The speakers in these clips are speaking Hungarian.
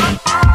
Bye.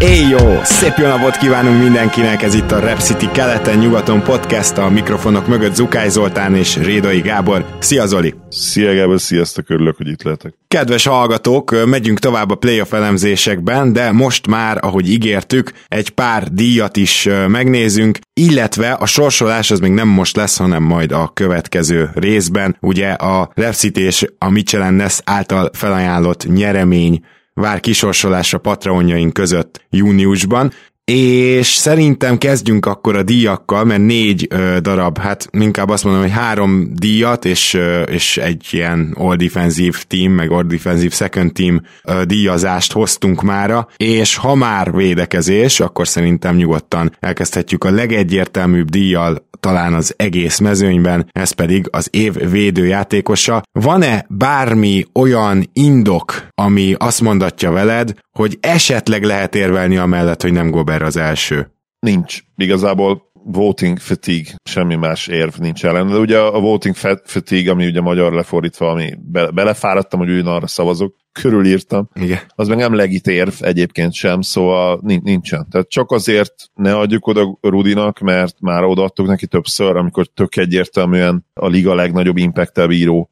Jó! Szép jó napot kívánunk mindenkinek, ez itt a Rep City keleten-nyugaton podcast, a mikrofonok mögött Zukály Zoltán és Rédai Gábor. Szia Zoli! Szia Gábor, sziasztok, örülök, hogy itt lehetek. Kedves hallgatók, megyünk tovább a playoff elemzésekben, de most már, ahogy ígértük, egy pár díjat is megnézünk, illetve a sorsolás az még nem most lesz, hanem majd a következő részben. Ugye a Rep City és a Michelin Ness által felajánlott nyeremény vár kisorsolásra patronjaink között júniusban, és szerintem kezdjünk akkor a díjakkal, mert négy ö, darab, hát inkább azt mondom, hogy három díjat, és, ö, és egy ilyen all defensive team, meg all defensive second team ö, díjazást hoztunk mára, és ha már védekezés, akkor szerintem nyugodtan elkezdhetjük a legegyértelműbb díjjal talán az egész mezőnyben, ez pedig az év védőjátékosa. Van-e bármi olyan indok, ami azt mondatja veled, hogy esetleg lehet érvelni amellett, hogy nem Gober az első? Nincs. Igazából voting fatigue, semmi más érv nincs ellen. De ugye a voting fatigue, ami ugye magyar lefordítva, ami be, belefáradtam, hogy arra szavazok, körülírtam, Igen. az meg nem legit érv egyébként sem, szóval nincsen. Tehát csak azért ne adjuk oda Rudinak, mert már odaadtuk neki többször, amikor tök egyértelműen a liga legnagyobb impact bíró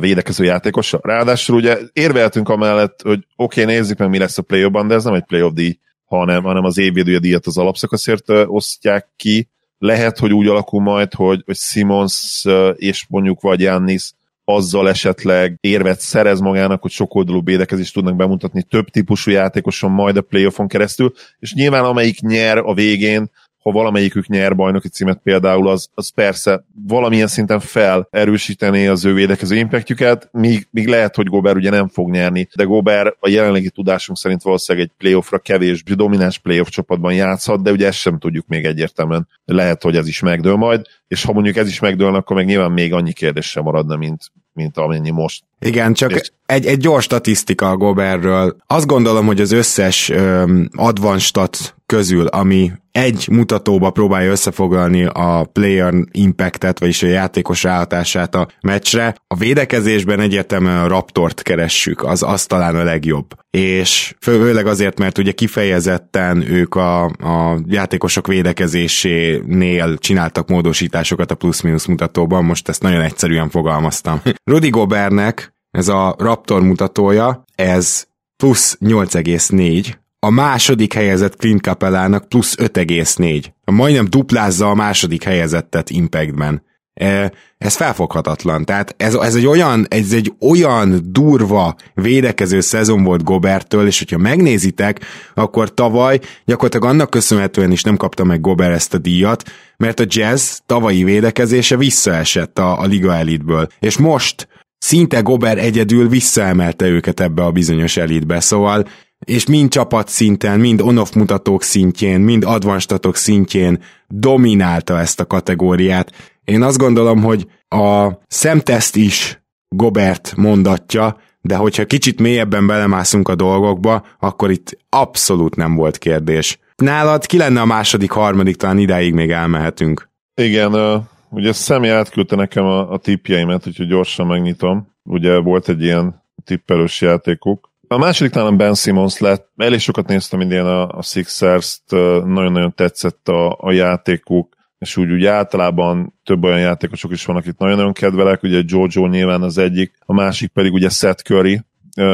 védekező játékosa. Ráadásul ugye érveltünk amellett, hogy oké, okay, nézzük meg, mi lesz a play de ez nem egy play díj, hanem, hanem az évvédője díjat az alapszakaszért osztják ki. Lehet, hogy úgy alakul majd, hogy, hogy Simons és mondjuk vagy Jannis azzal esetleg érvet szerez magának, hogy sokoldalú védekezést tudnak bemutatni több típusú játékoson majd a playoffon keresztül, és nyilván amelyik nyer a végén, ha valamelyikük nyer bajnoki címet például, az, az persze valamilyen szinten felerősíteni az ő védekező impactjukat, míg, míg lehet, hogy Gober ugye nem fog nyerni, de Gober a jelenlegi tudásunk szerint valószínűleg egy playoffra kevés domináns playoff csapatban játszhat, de ugye ezt sem tudjuk még egyértelműen. Lehet, hogy ez is megdől majd, és ha mondjuk ez is megdőlne, akkor meg nyilván még annyi kérdés sem maradna, mint, mint amennyi most. Igen, csak És- egy, egy gyors statisztika a Goberről. Azt gondolom, hogy az összes öm, advanstat közül, ami egy mutatóba próbálja összefoglalni a player impactet, vagyis a játékos ráhatását a meccsre, a védekezésben egyértelműen a Raptort keressük, az, az talán a legjobb. És főleg azért, mert ugye kifejezetten ők a, a játékosok védekezésénél csináltak módosításokat a plusz-minusz mutatóban, most ezt nagyon egyszerűen fogalmaztam. Rudy Gobernek ez a Raptor mutatója, ez plusz 8,4, a második helyezett Clint Capellának plusz 5,4. Majdnem duplázza a második helyezettet Impactben. E, Ez felfoghatatlan. Tehát ez, ez, egy olyan, ez egy olyan durva védekező szezon volt Gobertől, és hogyha megnézitek, akkor tavaly gyakorlatilag annak köszönhetően is nem kapta meg Gober ezt a díjat, mert a Jazz tavalyi védekezése visszaesett a, a Liga Elitből. És most szinte Gober egyedül visszaemelte őket ebbe a bizonyos elitbe, szóval és mind csapat szinten, mind on-off mutatók szintjén, mind advanstatok szintjén dominálta ezt a kategóriát. Én azt gondolom, hogy a szemteszt is Gobert mondatja, de hogyha kicsit mélyebben belemászunk a dolgokba, akkor itt abszolút nem volt kérdés. Nálad ki lenne a második, harmadik, talán idáig még elmehetünk. Igen, ugye Szemi átküldte nekem a, a tippjeimet, úgyhogy gyorsan megnyitom. Ugye volt egy ilyen tippelős játékuk. A második talán Ben Simmons lett. Elég sokat néztem idén a, a Sixers-t, nagyon-nagyon tetszett a, a játékuk, és úgy, úgy általában több olyan játékosok is vannak, akit nagyon-nagyon kedvelek, ugye Jojo nyilván az egyik, a másik pedig ugye Seth Curry,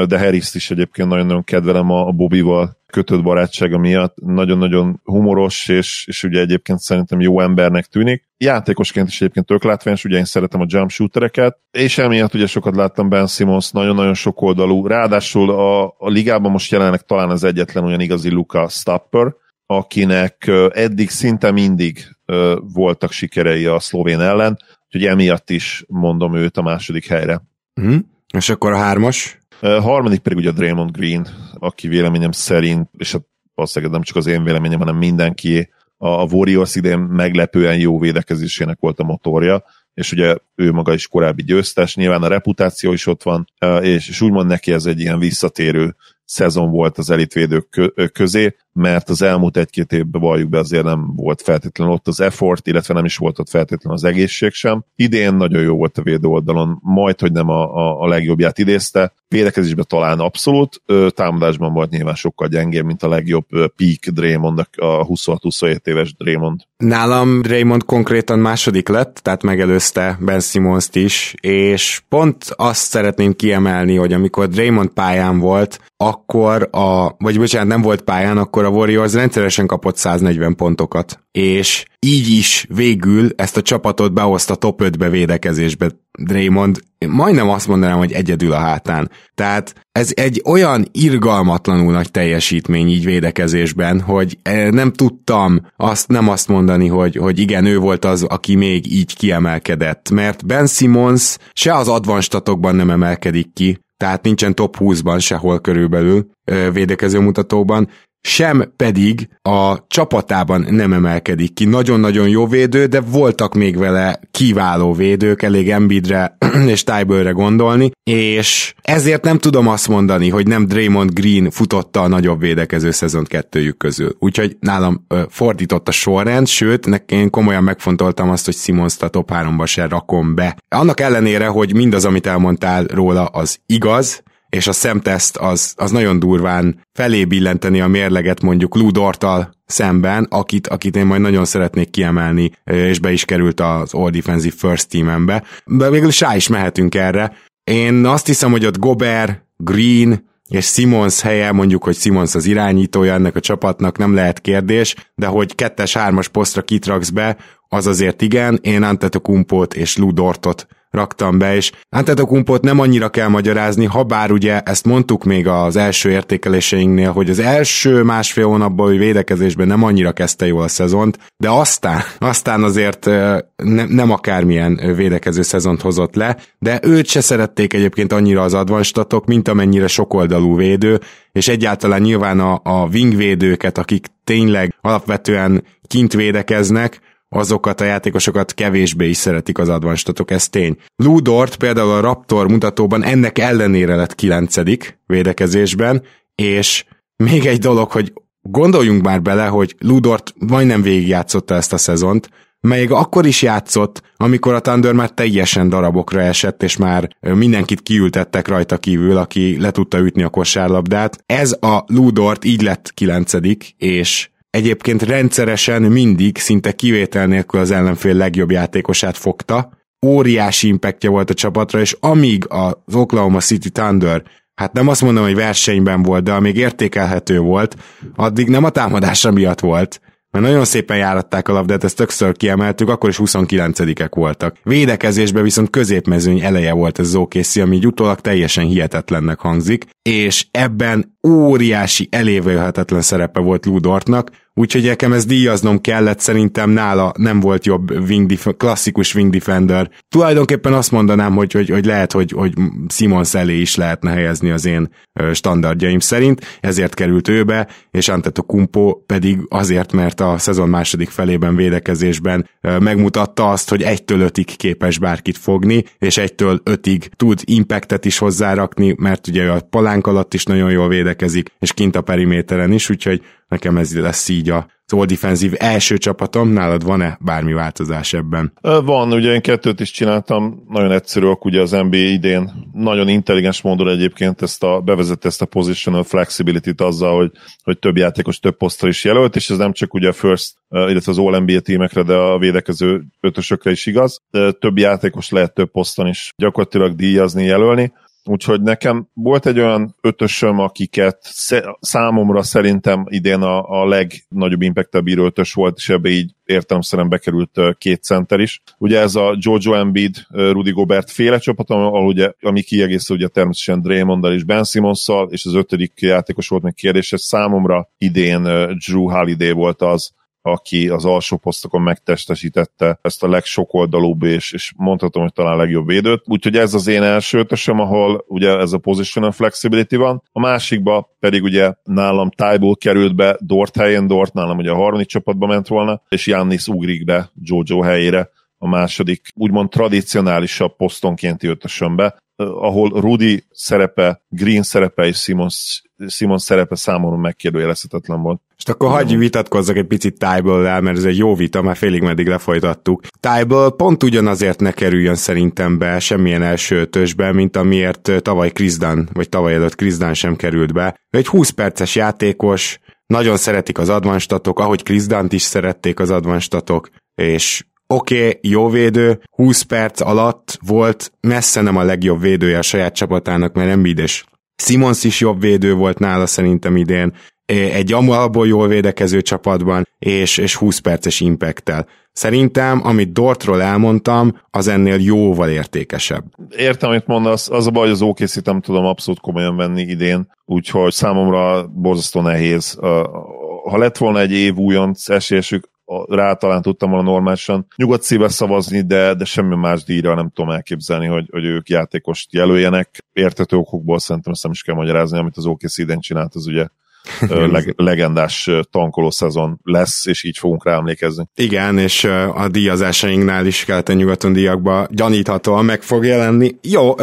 de harris is egyébként nagyon-nagyon kedvelem a Bobival kötött barátsága miatt. Nagyon-nagyon humoros, és, és ugye egyébként szerintem jó embernek tűnik. Játékosként is egyébként tök látványos, ugye én szeretem a jump shootereket, és emiatt ugye sokat láttam Ben Simmons, nagyon-nagyon sok oldalú. Ráadásul a, a ligában most jelenleg talán az egyetlen olyan igazi Luka Stapper, akinek eddig szinte mindig voltak sikerei a szlovén ellen, úgyhogy emiatt is mondom őt a második helyre. Mm. És akkor a hármas? A harmadik pedig ugye Draymond Green, aki véleményem szerint, és valószínűleg nem csak az én véleményem, hanem mindenki a Warriors idén meglepően jó védekezésének volt a motorja, és ugye ő maga is korábbi győztes, nyilván a reputáció is ott van, és, és úgymond neki ez egy ilyen visszatérő szezon volt az elitvédők közé, mert az elmúlt egy-két évben valljuk be azért nem volt feltétlenül ott az effort, illetve nem is volt ott feltétlenül az egészség sem. Idén nagyon jó volt a védő oldalon, majd, hogy nem a, a, a legjobbját idézte, védekezésben talán abszolút, támadásban volt nyilván sokkal gyengébb, mint a legjobb peak Draymond, a 26-27 éves Draymond. Nálam Draymond konkrétan második lett, tehát megelőzte Ben simmons is, és pont azt szeretném kiemelni, hogy amikor Draymond pályán volt, akkor a, vagy bocsánat, nem volt pályán, akkor a Warriors rendszeresen kapott 140 pontokat, és így is végül ezt a csapatot behozta top 5-be védekezésbe Draymond, majdnem azt mondanám, hogy egyedül a hátán. Tehát ez egy olyan irgalmatlanul nagy teljesítmény így védekezésben, hogy eh, nem tudtam azt nem azt mondani, hogy, hogy igen, ő volt az, aki még így kiemelkedett, mert Ben Simmons se az advanstatokban nem emelkedik ki, tehát nincsen top 20-ban sehol körülbelül védekező mutatóban, sem pedig a csapatában nem emelkedik ki. Nagyon-nagyon jó védő, de voltak még vele kiváló védők, elég Embiidre és Tybőre gondolni, és ezért nem tudom azt mondani, hogy nem Draymond Green futotta a nagyobb védekező szezont kettőjük közül. Úgyhogy nálam ö, fordított a sorrend, sőt, én komolyan megfontoltam azt, hogy Simons a top 3-ba se rakom be. Annak ellenére, hogy mindaz, amit elmondtál róla, az igaz, és a szemteszt az, az nagyon durván felé billenteni a mérleget mondjuk Ludortal szemben, akit, akit én majd nagyon szeretnék kiemelni, és be is került az All Defensive First Team-embe. De végül is rá is mehetünk erre. Én azt hiszem, hogy ott Gober, Green, és Simons helye, mondjuk, hogy Simons az irányítója ennek a csapatnak, nem lehet kérdés, de hogy kettes-hármas posztra kitraksz be, az azért igen, én Antetokumpót és Ludortot raktam be, és Antetokumpot nem annyira kell magyarázni, ha bár ugye ezt mondtuk még az első értékeléseinknél, hogy az első másfél hónapban, hogy védekezésben nem annyira kezdte jól a szezont, de aztán, aztán azért ne, nem akármilyen védekező szezont hozott le, de őt se szerették egyébként annyira az advanstatok, mint amennyire sokoldalú védő, és egyáltalán nyilván a, a wingvédőket, akik tényleg alapvetően kint védekeznek, azokat a játékosokat kevésbé is szeretik az advanstatok, ez tény. Ludort például a Raptor mutatóban ennek ellenére lett kilencedik védekezésben, és még egy dolog, hogy gondoljunk már bele, hogy Ludort majdnem végigjátszotta ezt a szezont, még akkor is játszott, amikor a Thunder már teljesen darabokra esett, és már mindenkit kiültettek rajta kívül, aki le tudta ütni a kosárlabdát. Ez a Ludort így lett kilencedik, és egyébként rendszeresen mindig, szinte kivétel nélkül az ellenfél legjobb játékosát fogta, óriási impactja volt a csapatra, és amíg az Oklahoma City Thunder hát nem azt mondom, hogy versenyben volt, de amíg értékelhető volt, addig nem a támadása miatt volt, mert nagyon szépen járatták a labdát, ezt többször kiemeltük, akkor is 29-ek voltak. Védekezésben viszont középmezőny eleje volt ez OKC, ami így utólag teljesen hihetetlennek hangzik, és ebben óriási elévőhetetlen szerepe volt Ludortnak, úgyhogy nekem ezt díjaznom kellett, szerintem nála nem volt jobb wing def- klasszikus wing defender. Tulajdonképpen azt mondanám, hogy, hogy, hogy lehet, hogy, hogy Simons elé is lehetne helyezni az én standardjaim szerint, ezért került őbe, és Antetokumpo pedig azért, mert a szezon második felében védekezésben megmutatta azt, hogy egytől ötig képes bárkit fogni, és egytől ötig tud impactet is hozzárakni, mert ugye a palánk alatt is nagyon jól védekezik, és kint a periméteren is, úgyhogy nekem ez lesz így a az All Defensive első csapatom, nálad van-e bármi változás ebben? Van, ugye én kettőt is csináltam, nagyon egyszerűek, ugye az NBA idén nagyon intelligens módon egyébként ezt a, bevezette ezt a positional flexibility-t azzal, hogy, hogy több játékos több posztra is jelölt, és ez nem csak ugye a first, illetve az All NBA tímekre, de a védekező ötösökre is igaz. Több játékos lehet több poszton is gyakorlatilag díjazni, jelölni Úgyhogy nekem volt egy olyan ötösöm, akiket számomra szerintem idén a, a legnagyobb impact bíró ötös volt, és ebbe így értelemszerűen bekerült két center is. Ugye ez a Jojo Embiid, Rudy Gobert féle csapat, ahol ugye, ami kiegészül ugye természetesen Draymonddal és Ben Simonszal, és az ötödik játékos volt még kérdés, ez számomra idén Drew Holiday volt az, aki az alsó posztokon megtestesítette ezt a legsokoldalúbb és, és mondhatom, hogy talán legjobb védőt. Úgyhogy ez az én első ötösöm, ahol ugye ez a positional flexibility van. A másikba pedig ugye nálam Tybull került be Dort helyén, Dort nálam ugye a harmadik csapatba ment volna, és Jannis ugrik be Jojo helyére a második, úgymond tradicionálisabb posztonkénti ötösömbe, ahol Rudy szerepe, Green szerepe és Simons, Simons szerepe számomra megkérdőjelezhetetlen volt. És akkor hagyj vitatkozzak egy picit tyball el, mert ez egy jó vita, már félig meddig lefolytattuk. Tyball pont ugyanazért ne kerüljön szerintem be semmilyen első ötösbe, mint amiért tavaly Krisztán, vagy tavaly előtt Krisztán sem került be. Egy 20 perces játékos, nagyon szeretik az advanstatok, ahogy Kriszdánt is szerették az advanstatok, és oké, okay, jó védő, 20 perc alatt volt messze nem a legjobb védője a saját csapatának, mert Embiid és Simons is jobb védő volt nála szerintem idén, egy abból jól védekező csapatban, és, és 20 perces impacttel. Szerintem, amit Dortról elmondtam, az ennél jóval értékesebb. Értem, amit mondasz, az a baj, hogy az okc nem tudom abszolút komolyan venni idén, úgyhogy számomra borzasztó nehéz. Ha lett volna egy év újonc esélyesük, rá talán tudtam volna normálisan nyugodt szíve szavazni, de, de semmi más díjra nem tudom elképzelni, hogy, hogy ők játékost jelöljenek. Értető okokból szerintem ezt nem is kell magyarázni, amit az OKC idén csinált, az ugye leg- legendás tankoló szezon lesz, és így fogunk rá emlékezni. Igen, és a díjazásainknál is keleten nyugaton díjakba gyaníthatóan meg fog jelenni. Jó,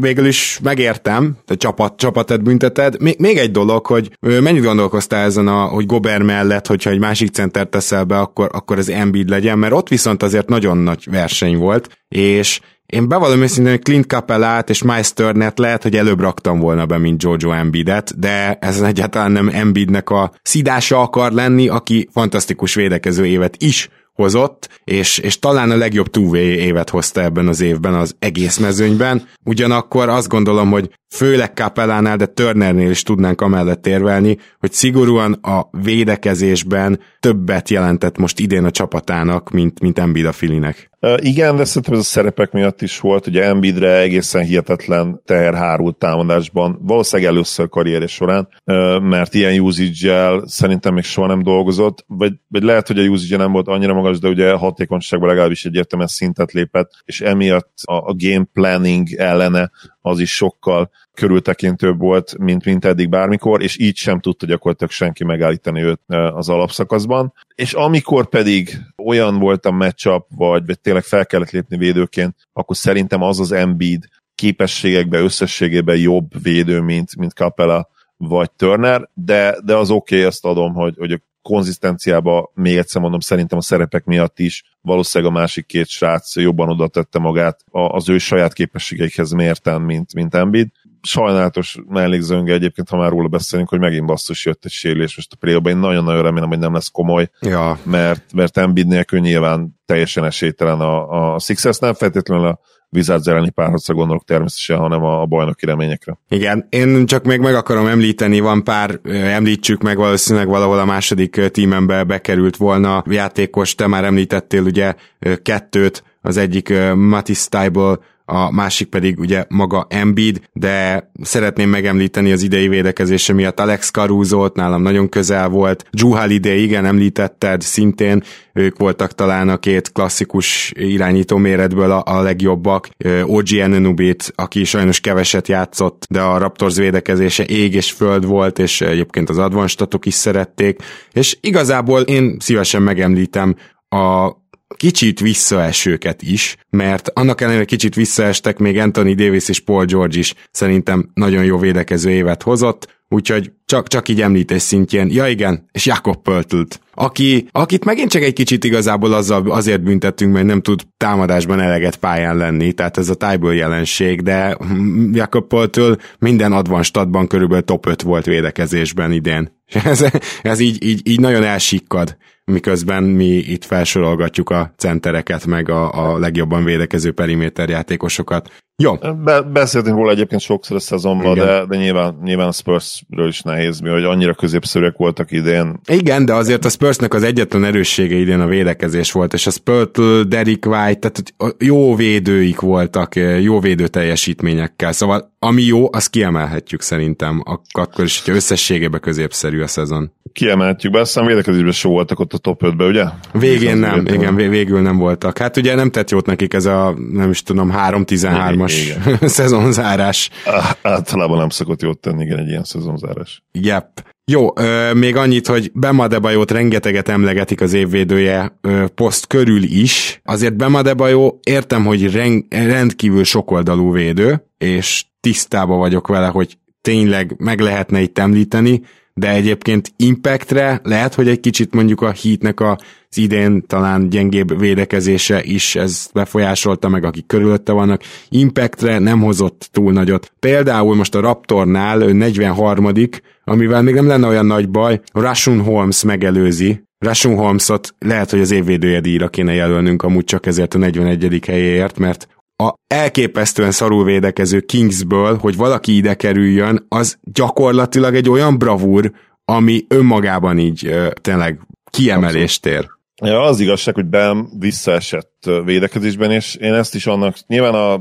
végül is megértem, te csapat, csapatet bünteted. Még, még egy dolog, hogy mennyit gondolkoztál ezen, a, hogy Gober mellett, hogyha egy másik center teszel be, akkor, akkor az Embiid legyen, mert ott viszont azért nagyon nagy verseny volt, és én bevallom őszintén, hogy Clint Capellát és Miles Turner-t lehet, hogy előbb raktam volna be, mint Jojo Embiidet, de ez egyáltalán nem Embiidnek a szidása akar lenni, aki fantasztikus védekező évet is hozott, és, és talán a legjobb 2 évet hozta ebben az évben az egész mezőnyben. Ugyanakkor azt gondolom, hogy főleg Capellánál, de Turnernél is tudnánk amellett érvelni, hogy szigorúan a védekezésben többet jelentett most idén a csapatának, mint, mint Embiid a Filinek. Igen, de szerintem ez a szerepek miatt is volt, ugye Embiidre egészen hihetetlen teher hárult támadásban, valószínűleg először karrierje során, mert ilyen usage szerintem még soha nem dolgozott, vagy, vagy lehet, hogy a usage nem volt annyira magas, de ugye hatékonyságban legalábbis egyértelműen szintet lépett, és emiatt a, a game planning ellene az is sokkal körültekintőbb volt, mint, mint eddig bármikor, és így sem tudta gyakorlatilag senki megállítani őt az alapszakaszban. És amikor pedig olyan volt a matchup, vagy, vagy tényleg fel kellett lépni védőként, akkor szerintem az az Embiid képességekben, összességében jobb védő, mint, mint Capella vagy Turner, de, de az oké, okay, ezt adom, hogy, hogy konzisztenciába, még egyszer mondom, szerintem a szerepek miatt is valószínűleg a másik két srác jobban oda tette magát az ő saját képességeikhez mérten, mint, mint Embiid. Sajnálatos mellékzönge egyébként, ha már róla beszélünk, hogy megint basszus jött egy sérülés most a play Én nagyon-nagyon remélem, hogy nem lesz komoly, ja. mert, mert Embiid nélkül nyilván teljesen esélytelen a, a Sixers, nem feltétlenül a Wizards elleni párharcra gondolok természetesen, hanem a, a bajnoki reményekre. Igen, én csak még meg akarom említeni, van pár, említsük meg valószínűleg valahol a második tímembe bekerült volna játékos, te már említettél ugye kettőt, az egyik Matisse Stable a másik pedig ugye maga Embiid, de szeretném megemlíteni az idei védekezése miatt. Alex caruso nálam nagyon közel volt, Drew Holiday, igen, említetted, szintén ők voltak talán a két klasszikus irányító méretből a, a legjobbak, OG Enenubit, aki sajnos keveset játszott, de a Raptors védekezése ég és föld volt, és egyébként az advanstatok is szerették, és igazából én szívesen megemlítem a kicsit visszaesőket is, mert annak ellenére kicsit visszaestek, még Anthony Davis és Paul George is szerintem nagyon jó védekező évet hozott, úgyhogy csak, csak így említés szintjén, ja igen, és Jakob Pöltült, aki, akit megint csak egy kicsit igazából azzal, azért büntettünk, mert nem tud támadásban eleget pályán lenni, tehát ez a tájból jelenség, de Jakob Pöltül minden advan körülbelül top 5 volt védekezésben idén. ez, ez így, így, így nagyon elsikkad miközben mi itt felsorolgatjuk a centereket, meg a, a legjobban védekező periméter játékosokat. Jó. Be, beszéltünk róla egyébként sokszor a szezonban, de, de nyilván, nyilván a Spursről is nehéz, mi, hogy annyira középszerűek voltak idén. Igen, de azért a Spursnek az egyetlen erőssége idén a védekezés volt, és a Spurtle, Derek White, tehát jó védőik voltak, jó védő teljesítményekkel, szóval ami jó, azt kiemelhetjük szerintem, akkor is, hogyha összességében középszerű a szezon. Kiemelhetjük be, aztán védekezésben se voltak ott a top 5-be, ugye? Végén nem, védő. igen, végül nem voltak. Hát ugye nem tett jót nekik ez a, nem is tudom, 3-13-as szezonzárás. Általában nem szokott jót tenni, igen, egy ilyen szezonzárás. Yep. Jó, ö, még annyit, hogy Bemadebajót rengeteget emlegetik az évvédője ö, poszt körül is. Azért Bemadebajó értem, hogy reng, rendkívül sokoldalú védő, és tisztába vagyok vele, hogy tényleg meg lehetne itt említeni, de egyébként impactre lehet, hogy egy kicsit mondjuk a hitnek az idén talán gyengébb védekezése is ez befolyásolta meg, akik körülötte vannak. Impactre nem hozott túl nagyot. Például most a Raptornál 43 amivel még nem lenne olyan nagy baj, Rashun Holmes megelőzi, Rashun Holmesot lehet, hogy az évvédője díjra kéne jelölnünk amúgy csak ezért a 41. helyéért, mert a elképesztően szarul védekező Kingsből, hogy valaki ide kerüljön, az gyakorlatilag egy olyan bravúr, ami önmagában így ö, tényleg kiemelést ér. Ja, az igazság, hogy Bam visszaesett védekezésben, és én ezt is annak, nyilván a,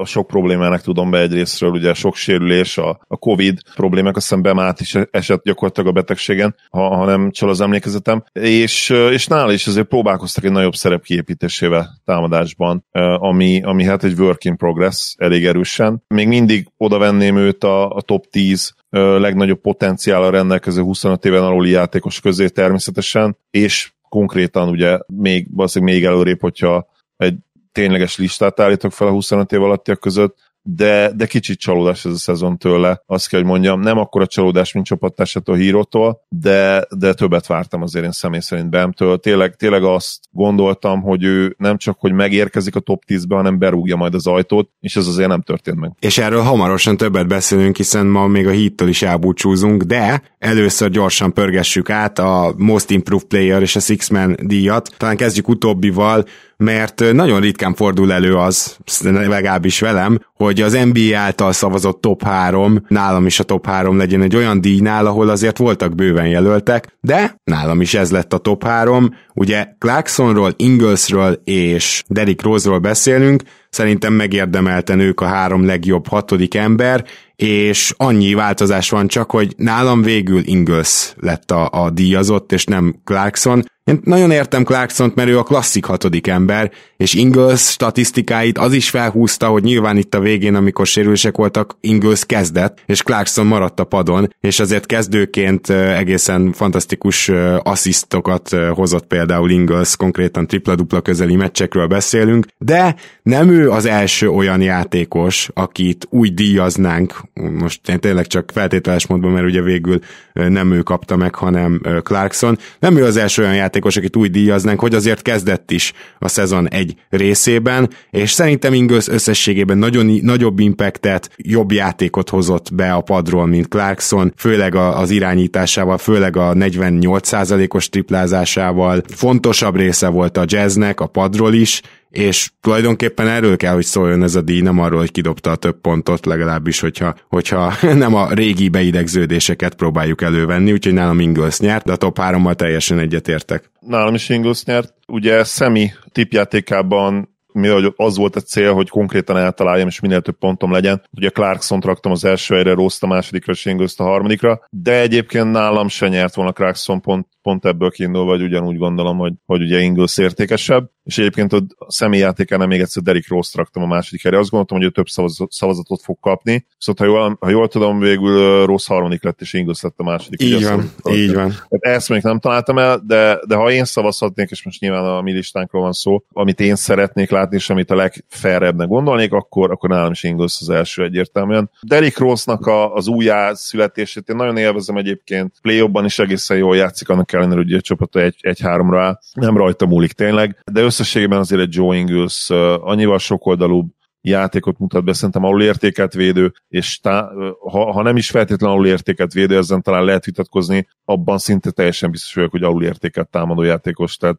a sok problémának tudom be egyrésztről, ugye sok sérülés, a, a Covid problémák, azt hiszem Bam át is esett gyakorlatilag a betegségen, ha, ha nem csal az emlékezetem, és, és nála is azért próbálkoztak egy nagyobb szerep kiépítésével támadásban, ami, ami hát egy work in progress elég erősen. Még mindig oda venném őt a, a top 10 legnagyobb potenciállal rendelkező 25 éven aluli játékos közé természetesen, és konkrétan ugye még, valószínűleg még előrébb, hogyha egy tényleges listát állítok fel a 25 év alattiak között, de, de kicsit csalódás ez a szezon tőle, azt kell, hogy mondjam, nem akkora csalódás, mint csapattársától hírótól, de, de többet vártam azért én személy szerint Bemtől. Tényleg, tényleg azt gondoltam, hogy ő nem csak, hogy megérkezik a top 10-be, hanem berúgja majd az ajtót, és ez azért nem történt meg. És erről hamarosan többet beszélünk, hiszen ma még a hittől is elbúcsúzunk, de először gyorsan pörgessük át a Most Improved Player és a Six Man díjat. Talán kezdjük utóbbival, mert nagyon ritkán fordul elő az, legalábbis velem, hogy az NBA által szavazott top 3, nálam is a top 3 legyen egy olyan díjnál, ahol azért voltak bőven jelöltek, de nálam is ez lett a top 3. Ugye Clarksonról, Inglesről és Derrick Rose-ról beszélünk, szerintem megérdemelten ők a három legjobb hatodik ember, és annyi változás van csak, hogy nálam végül Ingles lett a, a díjazott, és nem Clarkson. Én nagyon értem clarkson mert ő a klasszik hatodik ember, és Ingles statisztikáit az is felhúzta, hogy nyilván itt a végén, amikor sérülések voltak, Ingles kezdett, és Clarkson maradt a padon, és azért kezdőként egészen fantasztikus asszisztokat hozott például Ingles, konkrétan tripla-dupla közeli meccsekről beszélünk, de nem ő az első olyan játékos, akit úgy díjaznánk, most én tényleg csak feltételes módban, mert ugye végül nem ő kapta meg, hanem Clarkson, nem ő az első olyan játékos, akit úgy díjaznánk, hogy azért kezdett is a szezon egy részében, és szerintem Ingles összességében nagyon, nagyobb impactet, jobb játékot hozott be a padról, mint Clarkson, főleg az irányításával, főleg a 48%-os triplázásával. Fontosabb része volt a jazznek, a padról is, és tulajdonképpen erről kell, hogy szóljon ez a díj, nem arról, hogy kidobta a több pontot, legalábbis, hogyha, hogyha nem a régi beidegződéseket próbáljuk elővenni, úgyhogy nálam Ingles nyert, de a top 3 teljesen egyetértek. Nálam is Ingles nyert. Ugye Szemi tipjátékában mivel az volt a cél, hogy konkrétan eltaláljam, és minél több pontom legyen. Ugye Clarkson raktam az első helyre, Rossz a másodikra, és a harmadikra, de egyébként nálam se nyert volna Clarkson pont, pont ebből kiindulva, vagy ugyanúgy gondolom, hogy, hogy ugye Ingles értékesebb, és egyébként a személyjátékánál még egyszer Derek Rose raktam a második helyre. Azt gondoltam, hogy ő több szavazatot fog kapni, viszont ha jól, ha jól tudom, végül Rose harmadik lett, és Ingles lett a második. Így van, szóval, így van. Hát ezt még nem találtam el, de, de ha én szavazhatnék, és most nyilván a mi listánkról van szó, amit én szeretnék látni, és amit a legfelrebbnek gondolnék, akkor, akkor nálam is Ingles az első egyértelműen. Derek Rose-nak a, az újjá születését én nagyon élvezem egyébként. play is egészen jól játszik, annak ellenére, hogy a csapata egy, egy háromra áll. Nem rajta múlik tényleg, de összességében azért egy Joe Ingles annyival sokoldalúbb, játékot mutat be, szerintem alul értéket védő, és tá, ha, ha nem is feltétlenül alul értéket védő, ezen talán lehet vitatkozni, abban szinte teljesen biztos vagyok, hogy alul értéket támadó játékos, tehát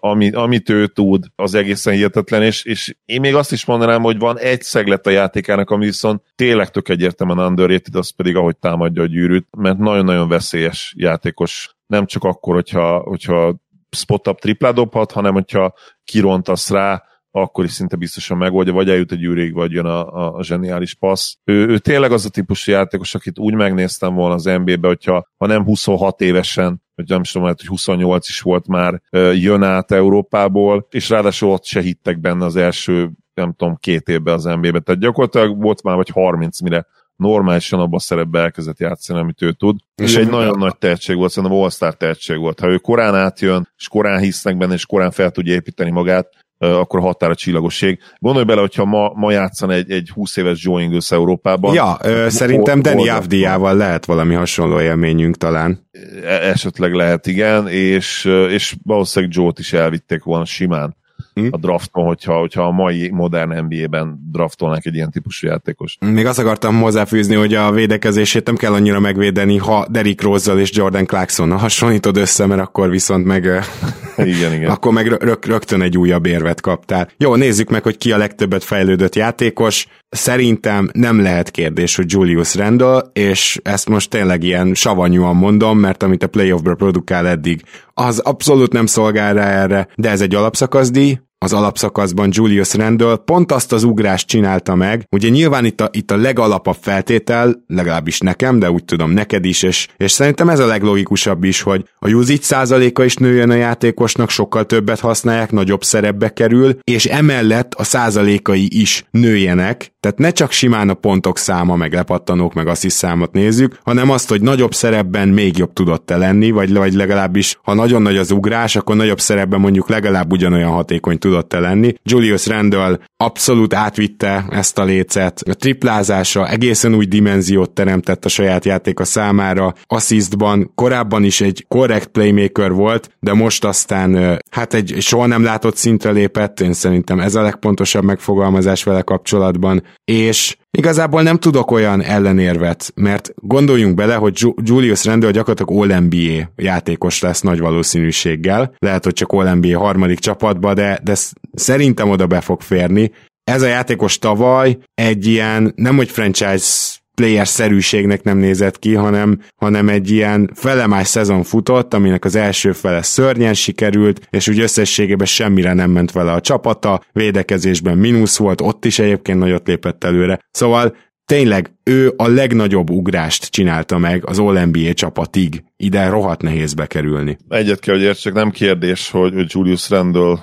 ami, amit ő tud, az egészen hihetetlen, és, és én még azt is mondanám, hogy van egy szeglet a játékának, ami viszont tényleg tök egyértelműen underrated, az pedig ahogy támadja a gyűrűt, mert nagyon-nagyon veszélyes játékos, nem csak akkor, hogyha, hogyha spot-up triplát dobhat, hanem hogyha kirontasz rá, akkor is szinte biztosan megoldja, vagy eljut egy gyűrűig, vagy jön a, a, a zseniális passz. Ő, ő tényleg az a típusú játékos, akit úgy megnéztem volna az NBA-be, hogyha ha nem 26 évesen, vagy nem is tudom, lehet, hogy 28 is volt már, jön át Európából, és ráadásul ott se hittek benne az első, nem tudom, két évben az NBA-be. Tehát gyakorlatilag volt már vagy 30, mire normálisan abban a szerepbe elkezdett játszani, amit ő tud. És egy nagyon nagy tehetség volt, szerintem all tehetség volt. Ha ő korán átjön, és korán hisznek benne, és korán fel tudja építeni magát, akkor határa csillagosség. Gondolj bele, hogyha ma, ma játszan egy, egy 20 éves Joe Ingles Európában. Ja, ö, szerintem Danny Avdiával lehet valami hasonló élményünk talán. E, esetleg lehet, igen, és, és valószínűleg Joe-t is elvitték volna simán hm? a drafton, hogyha, hogyha a mai modern NBA-ben draftolnák egy ilyen típusú játékos. Még azt akartam hozzáfűzni, hogy a védekezését nem kell annyira megvédeni, ha Derrick Rose-zal és Jordan Clarksonnal hasonlítod össze, mert akkor viszont meg igen, igen. akkor meg rög, rögtön egy újabb érvet kaptál. Jó, nézzük meg, hogy ki a legtöbbet fejlődött játékos. Szerintem nem lehet kérdés, hogy Julius Randle, és ezt most tényleg ilyen savanyúan mondom, mert amit a playoffbra produkál eddig, az abszolút nem szolgál rá erre, de ez egy alapszakaszdíj, az alapszakaszban Julius Randle pont azt az ugrást csinálta meg, ugye nyilván itt a, itt a legalapabb feltétel, legalábbis nekem, de úgy tudom neked is, és, és szerintem ez a leglogikusabb is, hogy a usage százaléka is nőjön a játékosnak, sokkal többet használják, nagyobb szerepbe kerül, és emellett a százalékai is nőjenek, tehát ne csak simán a pontok száma, meg lepattanók, meg is számot nézzük, hanem azt, hogy nagyobb szerepben még jobb tudott te lenni, vagy, vagy legalábbis, ha nagyon nagy az ugrás, akkor nagyobb szerepben mondjuk legalább ugyanolyan hatékony tudott te lenni. Julius Randall abszolút átvitte ezt a lécet, a triplázása egészen új dimenziót teremtett a saját játéka számára, assistban korábban is egy korrekt playmaker volt, de most aztán hát egy soha nem látott szintre lépett, én szerintem ez a legpontosabb megfogalmazás vele kapcsolatban, és Igazából nem tudok olyan ellenérvet, mert gondoljunk bele, hogy Julius Randle gyakorlatilag All-NBA játékos lesz nagy valószínűséggel. Lehet, hogy csak All-NBA harmadik csapatba, de, de szerintem oda be fog férni. Ez a játékos tavaly egy ilyen, nem hogy franchise player-szerűségnek nem nézett ki, hanem, hanem egy ilyen felemás szezon futott, aminek az első fele szörnyen sikerült, és úgy összességében semmire nem ment vele a csapata, védekezésben mínusz volt, ott is egyébként nagyot lépett előre. Szóval tényleg ő a legnagyobb ugrást csinálta meg az All-NBA csapatig. Ide rohadt nehéz bekerülni. Egyet kell, hogy értsek, nem kérdés, hogy Julius Randle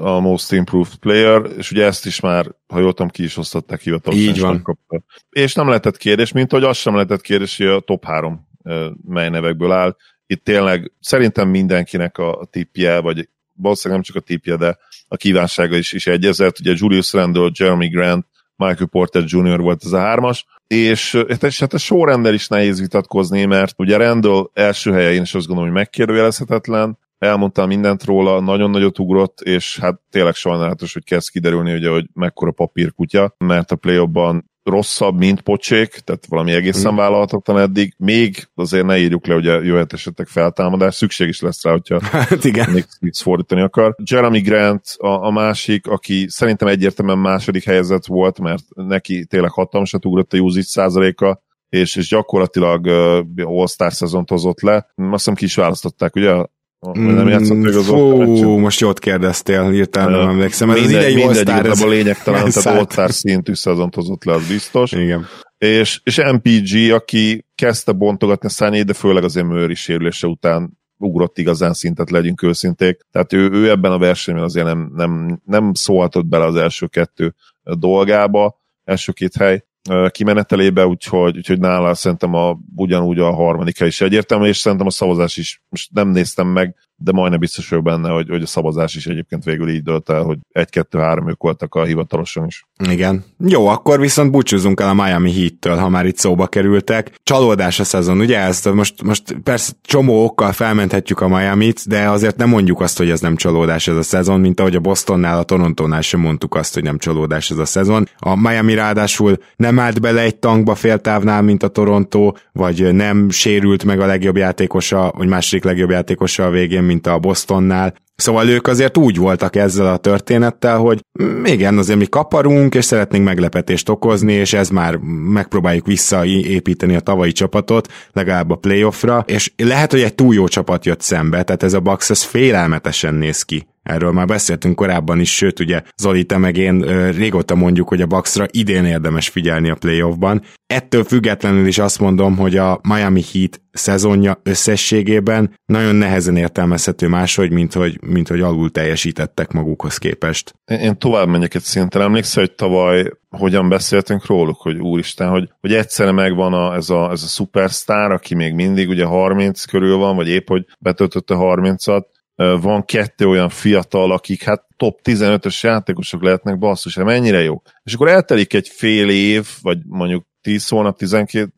a Most Improved Player, és ugye ezt is már, ha jól tudom, ki is osztották hivatalosan. Így van. Kapta. És nem lehetett kérdés, mint hogy az sem lehetett kérdés, hogy a top 3 mely nevekből áll. Itt tényleg szerintem mindenkinek a tipje, vagy valószínűleg nem csak a tipje, de a kívánsága is, is egyezett. Ugye Julius Randle, Jeremy Grant, Michael Porter Jr. volt ez a hármas, és, és hát a sorrendel is nehéz vitatkozni, mert ugye Randall első helye én is azt gondolom, hogy megkérdőjelezhetetlen, elmondtam mindent róla, nagyon nagyot ugrott, és hát tényleg sajnálatos, hogy kezd kiderülni, ugye, hogy mekkora papírkutya, mert a play rosszabb, mint pocsék, tehát valami egészen mm. vállalhatatlan eddig. Még azért ne írjuk le, hogy jöhet esetleg feltámadás, szükség is lesz rá, hogyha hát igen. Knicks fordítani akar. Jeremy Grant a, a másik, aki szerintem egyértelműen második helyzet volt, mert neki tényleg hatalmasat ugrott a usage százaléka, és, és gyakorlatilag uh, All-Star szezont hozott le. Azt hiszem ki is választották, ugye Mm, nem játszott még az Fú, most jót kérdeztél, írtál, nem emlékszem. Ez mindegy, az idei mindegy, ez... a lényegtelen, tehát szintű szezont hozott le, az biztos. Igen. És, és MPG, aki kezdte bontogatni a szányét, de főleg azért Mőri sérülése után ugrott igazán szintet, legyünk őszinték. Tehát ő, ő ebben a versenyben azért nem, nem, nem szólhatott bele az első kettő dolgába, első két hely, kimenetelébe, úgyhogy, úgyhogy nála szerintem a, ugyanúgy a harmadik is egyértelmű, és szerintem a szavazás is, most nem néztem meg, de majdnem biztos vagyok benne, hogy, hogy a szavazás is egyébként végül így dölt el, hogy egy-kettő-három ők voltak a hivatalosan is. Igen. Jó, akkor viszont búcsúzunk el a Miami Heat-től, ha már itt szóba kerültek. Csalódás a szezon, ugye? Ezt most, most persze csomó okkal felmenthetjük a Miami-t, de azért nem mondjuk azt, hogy ez nem csalódás ez a szezon, mint ahogy a Bostonnál, a Torontónál sem mondtuk azt, hogy nem csalódás ez a szezon. A Miami ráadásul nem állt bele egy tankba féltávnál, mint a Toronto, vagy nem sérült meg a legjobb játékosa, vagy második legjobb játékosa a végén, mint a Bostonnál. Szóval ők azért úgy voltak ezzel a történettel, hogy igen, azért mi kaparunk, és szeretnénk meglepetést okozni, és ez már megpróbáljuk visszaépíteni a tavalyi csapatot, legalább a playoffra, és lehet, hogy egy túl jó csapat jött szembe, tehát ez a Bucks ez félelmetesen néz ki Erről már beszéltünk korábban is, sőt ugye Zoli, te meg én régóta mondjuk, hogy a Bucksra idén érdemes figyelni a playoffban. Ettől függetlenül is azt mondom, hogy a Miami Heat szezonja összességében nagyon nehezen értelmezhető máshogy, mint hogy, mint hogy alul teljesítettek magukhoz képest. Én tovább menjek egy szinten. Emlékszel, hogy tavaly hogyan beszéltünk róluk, hogy úristen, hogy, hogy egyszerre megvan a, ez, a, ez a szupersztár, aki még mindig ugye 30 körül van, vagy épp hogy betöltötte 30-at, van kettő olyan fiatal, akik hát top 15-ös játékosok lehetnek, basszus, hát mennyire jó. És akkor eltelik egy fél év, vagy mondjuk 10 hónap, 12,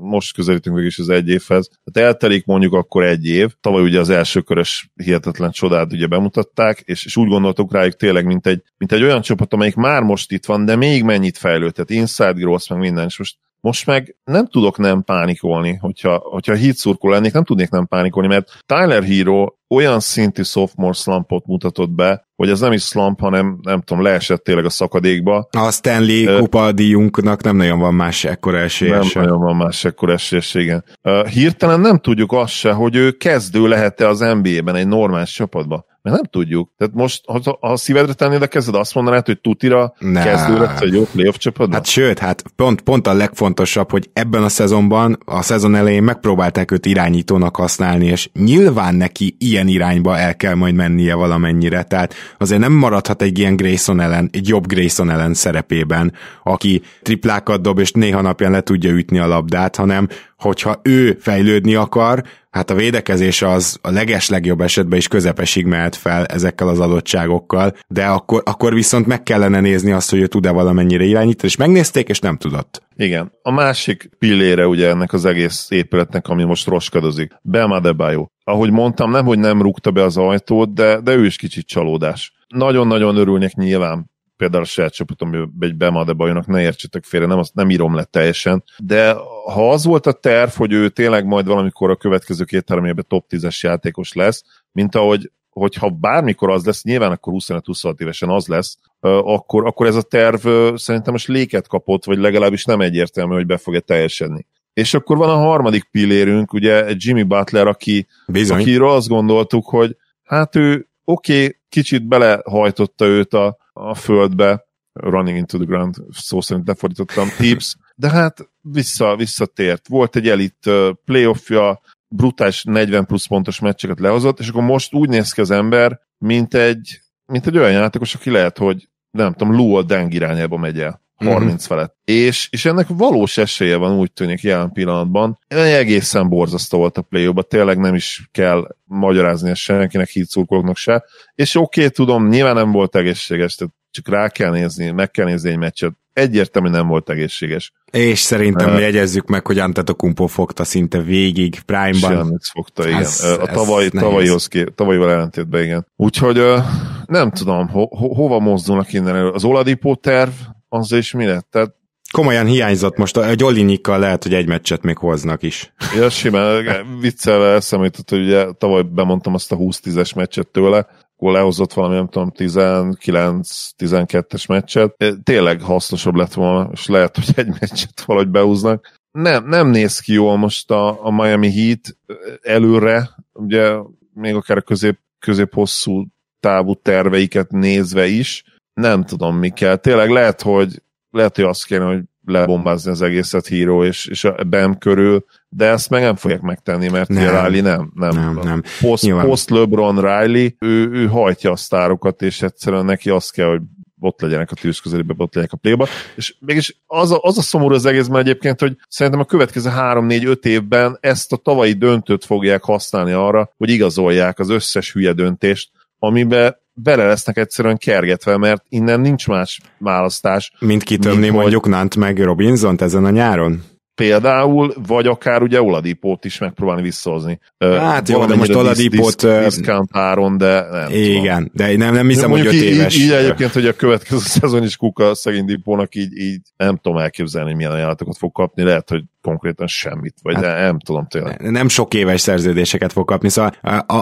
most közelítünk is az egy évhez, tehát eltelik mondjuk akkor egy év, tavaly ugye az első körös hihetetlen csodát ugye bemutatták, és, és úgy gondoltuk rájuk tényleg, mint egy, mint egy olyan csapat, amelyik már most itt van, de még mennyit fejlődött, inside growth, meg minden, és most most meg nem tudok nem pánikolni, hogyha, hogyha hit szurkol lennék, nem tudnék nem pánikolni, mert Tyler Hero olyan szintű sophomore slumpot mutatott be, hogy ez nem is slump, hanem nem tudom, leesett tényleg a szakadékba. A Stanley uh, kupa díjunknak nem nagyon van más ekkora esélye Nem nagyon van más ekkora esélye, igen. Uh, hirtelen nem tudjuk azt se, hogy ő kezdő lehet-e az NBA-ben egy normális csapatban. Mert nem tudjuk. Tehát most, ha, a szívedre tennéd a kezed, azt mondanád, hogy tutira ne. kezdő lesz egy jó playoff csapatban? Hát sőt, hát pont, pont a legfontosabb, hogy ebben a szezonban, a szezon elején megpróbálták őt irányítónak használni, és nyilván neki ilyen irányba el kell majd mennie valamennyire. Tehát azért nem maradhat egy ilyen Grayson ellen, egy jobb Grayson ellen szerepében, aki triplákat dob, és néha napján le tudja ütni a labdát, hanem hogyha ő fejlődni akar, hát a védekezés az a leges legjobb esetben is közepesig mehet fel ezekkel az adottságokkal, de akkor, akkor viszont meg kellene nézni azt, hogy ő tud-e valamennyire irányítani, és megnézték, és nem tudott. Igen. A másik pillére ugye ennek az egész épületnek, ami most roskadozik, Bam Adebayo. Ahogy mondtam, nem, hogy nem rúgta be az ajtót, de, de ő is kicsit csalódás. Nagyon-nagyon örülnék nyilván például a saját csapatom egy Bemadebajónak, ne értsetek félre, nem, azt nem írom le teljesen, de ha az volt a terv, hogy ő tényleg majd valamikor a következő két-három évben top 10-es játékos lesz, mint ahogy hogyha bármikor az lesz, nyilván akkor 25-26 évesen az lesz, akkor, akkor ez a terv szerintem most léket kapott, vagy legalábbis nem egyértelmű, hogy be fog-e teljesedni. És akkor van a harmadik pillérünk, ugye Jimmy Butler, aki, Bizony. akiről azt gondoltuk, hogy hát ő oké, okay, kicsit belehajtotta őt a, a földbe, running into the ground, szó szerint lefordítottam, tips, de hát vissza, visszatért. Volt egy elit playoffja, brutális 40 plusz pontos meccseket lehozott, és akkor most úgy néz ki az ember, mint egy, mint egy olyan játékos, aki lehet, hogy nem tudom, Lou a Deng irányába megy el. 30 mm-hmm. felett. És, és ennek valós esélye van, úgy tűnik jelen pillanatban. Egészen borzasztó volt a play tényleg nem is kell magyarázni ezt senkinek, hídszurkolóknak se. És oké, okay, tudom, nyilván nem volt egészséges, tehát csak rá kell nézni, meg kell nézni egy meccset. Egyértelmű nem volt egészséges. És szerintem uh, jegyezzük meg, hogy Antetokumpo fogta szinte végig Prime-ban. fogta, igen. Ez, a tavaly, tavalyihoz ké, tavalyival ellentétben, igen. Úgyhogy uh, nem tudom, ho, ho, hova mozdulnak innen Az Oladipo terv, az is mi lett? Tehát Komolyan hiányzott most, a Gyolinyikkal lehet, hogy egy meccset még hoznak is. Ja, simán, viccelve eszembe jutott, hogy ugye tavaly bemondtam azt a 20-10-es meccset tőle, akkor lehozott valami, nem tudom, 19-12-es meccset. Tényleg hasznosabb lett volna, és lehet, hogy egy meccset valahogy behúznak. Nem, nem néz ki jól most a, a Miami Heat előre, ugye még akár a közép, közép-hosszú távú terveiket nézve is, nem tudom mi kell. Tényleg lehet, hogy lehet, hogy azt kéne, hogy lebombázni az egészet híró és, és a BEM körül, de ezt meg nem fogják megtenni, mert nem. Riley nem. Nem, nem, nem. Post, post LeBron Riley, ő, ő hajtja a sztárokat, és egyszerűen neki azt kell, hogy ott legyenek a tűz közelébe, ott legyenek a pléba. És mégis az a, az a szomorú az egészben egyébként, hogy szerintem a következő 3-4-5 évben ezt a tavalyi döntőt fogják használni arra, hogy igazolják az összes hülye döntést, amiben bele lesznek egyszerűen kergetve, mert innen nincs más választás. Mint kitömni mint mondjuk hogy... Nant meg Robinson ezen a nyáron? például, vagy akár ugye Oladipót is megpróbálni visszahozni. Hát jó, de most Oladipót... Discount áron, de nem Igen, tudom. de nem, nem hiszem, hogy öt éves. Így, így egyébként, hogy a következő szezon is kuka szegény Dipónak így, így nem tudom elképzelni, hogy milyen ajánlatokat fog kapni, lehet, hogy konkrétan semmit, vagy hát, de nem tudom tényleg. Nem sok éves szerződéseket fog kapni, szóval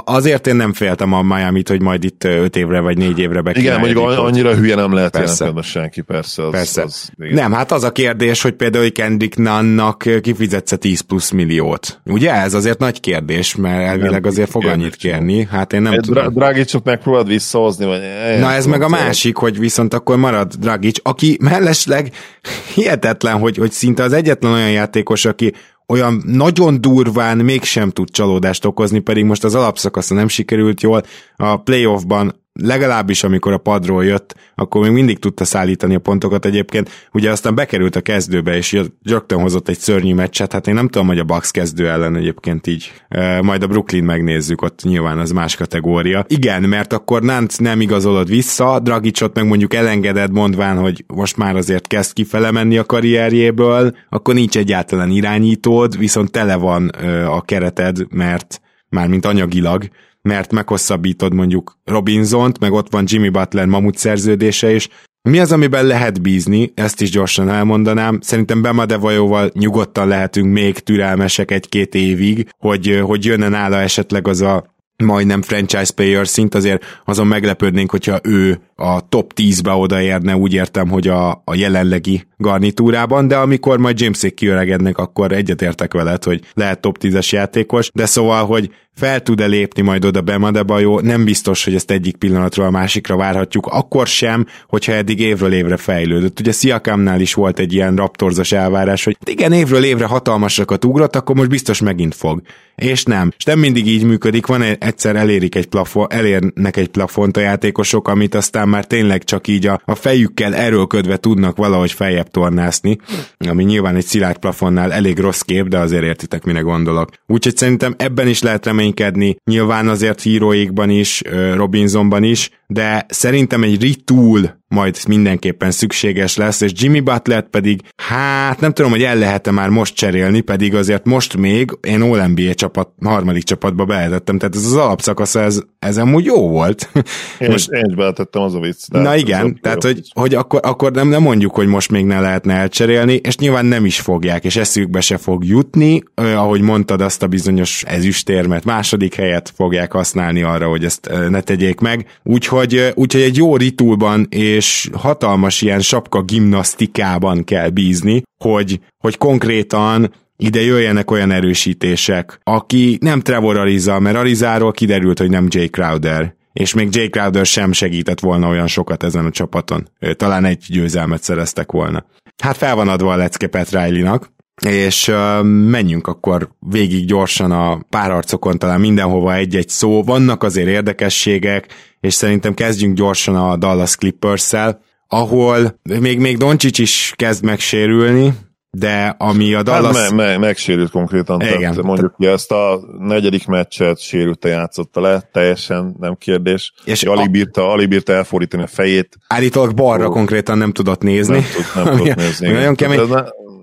azért én nem féltem a miami hogy majd itt öt évre vagy négy évre be Igen, mondjuk annyira hülye nem lehet persze. jelen senki, persze. Az, persze. Az, nem, hát az a kérdés, hogy például Kendrick Nunnak kifizetsz 10 plusz milliót. Ugye ez azért nagy kérdés, mert elvileg azért fog annyit kérni. Hát én nem Egy tudom. Dragicsot megpróbáld visszahozni, vagy... Na ez meg a másik, hogy viszont akkor marad Dragic, aki mellesleg hihetetlen, hogy, hogy szinte az egyetlen olyan játékos, játékos, aki olyan nagyon durván mégsem tud csalódást okozni, pedig most az alapszakasza nem sikerült jól. A playoffban legalábbis amikor a padról jött, akkor még mindig tudta szállítani a pontokat egyébként. Ugye aztán bekerült a kezdőbe, és rögtön hozott egy szörnyű meccset, hát én nem tudom, hogy a Bucks kezdő ellen egyébként így. E, majd a Brooklyn megnézzük, ott nyilván az más kategória. Igen, mert akkor Nant nem igazolod vissza, Dragicot meg mondjuk elengeded, mondván, hogy most már azért kezd kifele menni a karrierjéből, akkor nincs egyáltalán irányítód, viszont tele van a kereted, mert mármint anyagilag, mert meghosszabbítod mondjuk Robinzont, meg ott van Jimmy Butler mamut szerződése is. Mi az, amiben lehet bízni? Ezt is gyorsan elmondanám. Szerintem Bemadevajóval nyugodtan lehetünk még türelmesek egy-két évig, hogy, hogy jönne nála esetleg az a majdnem franchise player szint, azért azon meglepődnénk, hogyha ő a top 10-be odaérne, úgy értem, hogy a, a jelenlegi garnitúrában, de amikor majd Jamesék kiöregednek, akkor egyetértek veled, hogy lehet top 10-es játékos, de szóval, hogy fel tud-e lépni majd oda Bema de nem biztos, hogy ezt egyik pillanatról a másikra várhatjuk, akkor sem, hogyha eddig évről évre fejlődött. Ugye Sziakámnál is volt egy ilyen raptorzos elvárás, hogy igen, évről évre hatalmasakat ugrott, akkor most biztos megint fog. És nem. És nem mindig így működik, van egyszer elérik egy plafon, elérnek egy plafont a játékosok, amit aztán már tényleg csak így a, a fejükkel erőlködve tudnak valahogy feljebb tornászni, ami nyilván egy szilárd plafonnál elég rossz kép, de azért értitek, mire gondolok. Úgyhogy szerintem ebben is lehet reménykedni, nyilván azért híróikban is, Robinsonban is, de szerintem egy retool majd mindenképpen szükséges lesz, és Jimmy Butler pedig, hát nem tudom, hogy el lehet-e már most cserélni, pedig azért most még én All NBA csapat, harmadik csapatba behetettem, tehát ez az alapszakasz, ez, ez amúgy jó volt. Én, most, én is beletettem az a vicc. Na igen, tehát hogy, hogy akkor, akkor nem, nem mondjuk, hogy most még ne lehetne elcserélni, és nyilván nem is fogják, és eszükbe se fog jutni, ahogy mondtad azt a bizonyos ezüstérmet, második helyet fogják használni arra, hogy ezt ne tegyék meg. Úgyhogy, úgyhogy egy jó ritulban és hatalmas ilyen sapka gimnasztikában kell bízni, hogy, hogy konkrétan ide jöjjenek olyan erősítések, aki nem Trevor Ariza, mert Arizáról kiderült, hogy nem Jay Crowder, és még Jay Crowder sem segített volna olyan sokat ezen a csapaton. Talán egy győzelmet szereztek volna. Hát fel van adva a lecke Pat Riley-nak, és uh, menjünk akkor végig gyorsan a párharcokon, talán mindenhova egy-egy szó. Vannak azért érdekességek, és szerintem kezdjünk gyorsan a Dallas Clippers-szel, ahol még, még Doncsics is kezd megsérülni, de ami a hát Dallas... Hát me- me- megsérült konkrétan, Igen. tehát mondjuk ki ezt a negyedik meccset sérülte játszotta le, teljesen nem kérdés. És alig, a... bírta, alig bírta elfordítani a fejét. Állítólag balra oh. konkrétan nem tudott nézni. Nem, tud, nem tudott nézni. Nagyon kemény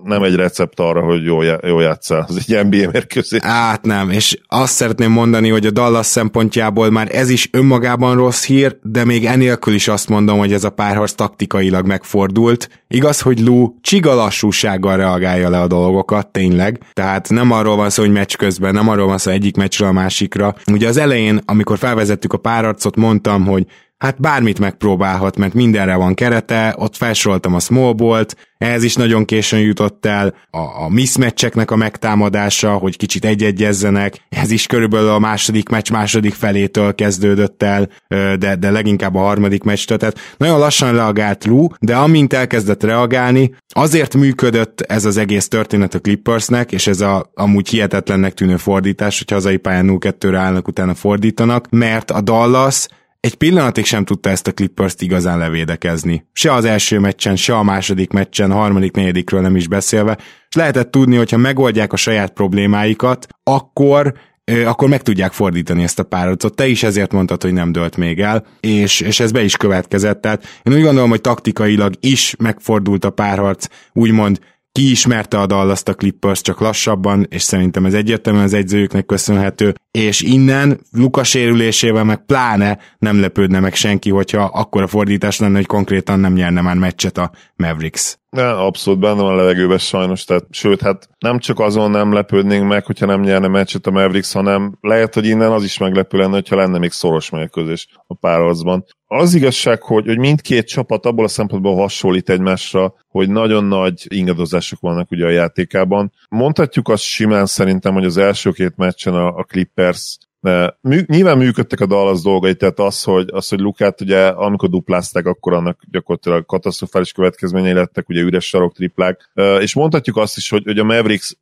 nem egy recept arra, hogy jó, jó játszál az egy NBA mérkőzés. Hát nem, és azt szeretném mondani, hogy a Dallas szempontjából már ez is önmagában rossz hír, de még enélkül is azt mondom, hogy ez a párharc taktikailag megfordult. Igaz, hogy Lou csiga lassúsággal reagálja le a dolgokat, tényleg. Tehát nem arról van szó, hogy meccs közben, nem arról van szó egyik meccsről a másikra. Ugye az elején, amikor felvezettük a párharcot, mondtam, hogy hát bármit megpróbálhat, mert mindenre van kerete, ott felsoroltam a small bolt, ehhez is nagyon későn jutott el a, a mismatcheknek a megtámadása, hogy kicsit egyegyezzenek, ez is körülbelül a második meccs második felétől kezdődött el, de, de leginkább a harmadik meccstől, tehát nagyon lassan reagált Lou, de amint elkezdett reagálni, azért működött ez az egész történet a Clippersnek, és ez a amúgy hihetetlennek tűnő fordítás, hogy hazai pályán 0-2-re állnak, utána fordítanak, mert a Dallas egy pillanatig sem tudta ezt a Clippers-t igazán levédekezni. Se az első meccsen, se a második meccsen, harmadik, negyedikről nem is beszélve, és lehetett tudni, hogyha megoldják a saját problémáikat, akkor akkor meg tudják fordítani ezt a párharcot. Te is ezért mondtad, hogy nem dölt még el, és, és ez be is következett. Tehát én úgy gondolom, hogy taktikailag is megfordult a párharc, úgymond kiismerte a Dallas a Clippers csak lassabban, és szerintem ez egyértelműen az egyzőjüknek köszönhető, és innen Luka sérülésével meg pláne nem lepődne meg senki, hogyha akkora fordítás lenne, hogy konkrétan nem nyerne már meccset a Mavericks. Ne, abszolút benne van a levegőben sajnos, tehát, sőt, hát nem csak azon nem lepődnénk meg, hogyha nem nyerne meccset a Mavericks, hanem lehet, hogy innen az is meglepő lenne, hogyha lenne még szoros mérkőzés a párharcban. Az igazság, hogy, hogy mindkét csapat abból a szempontból hasonlít egymásra, hogy nagyon nagy ingadozások vannak ugye a játékában. Mondhatjuk azt simán szerintem, hogy az első két meccsen a, a Clippers mű, nyilván működtek a Dallas dolgai, tehát az, hogy, az, hogy Lukát ugye amikor duplázták, akkor annak gyakorlatilag katasztrofális következményei lettek, ugye üres sarok triplák, és mondhatjuk azt is, hogy, hogy a Mavericks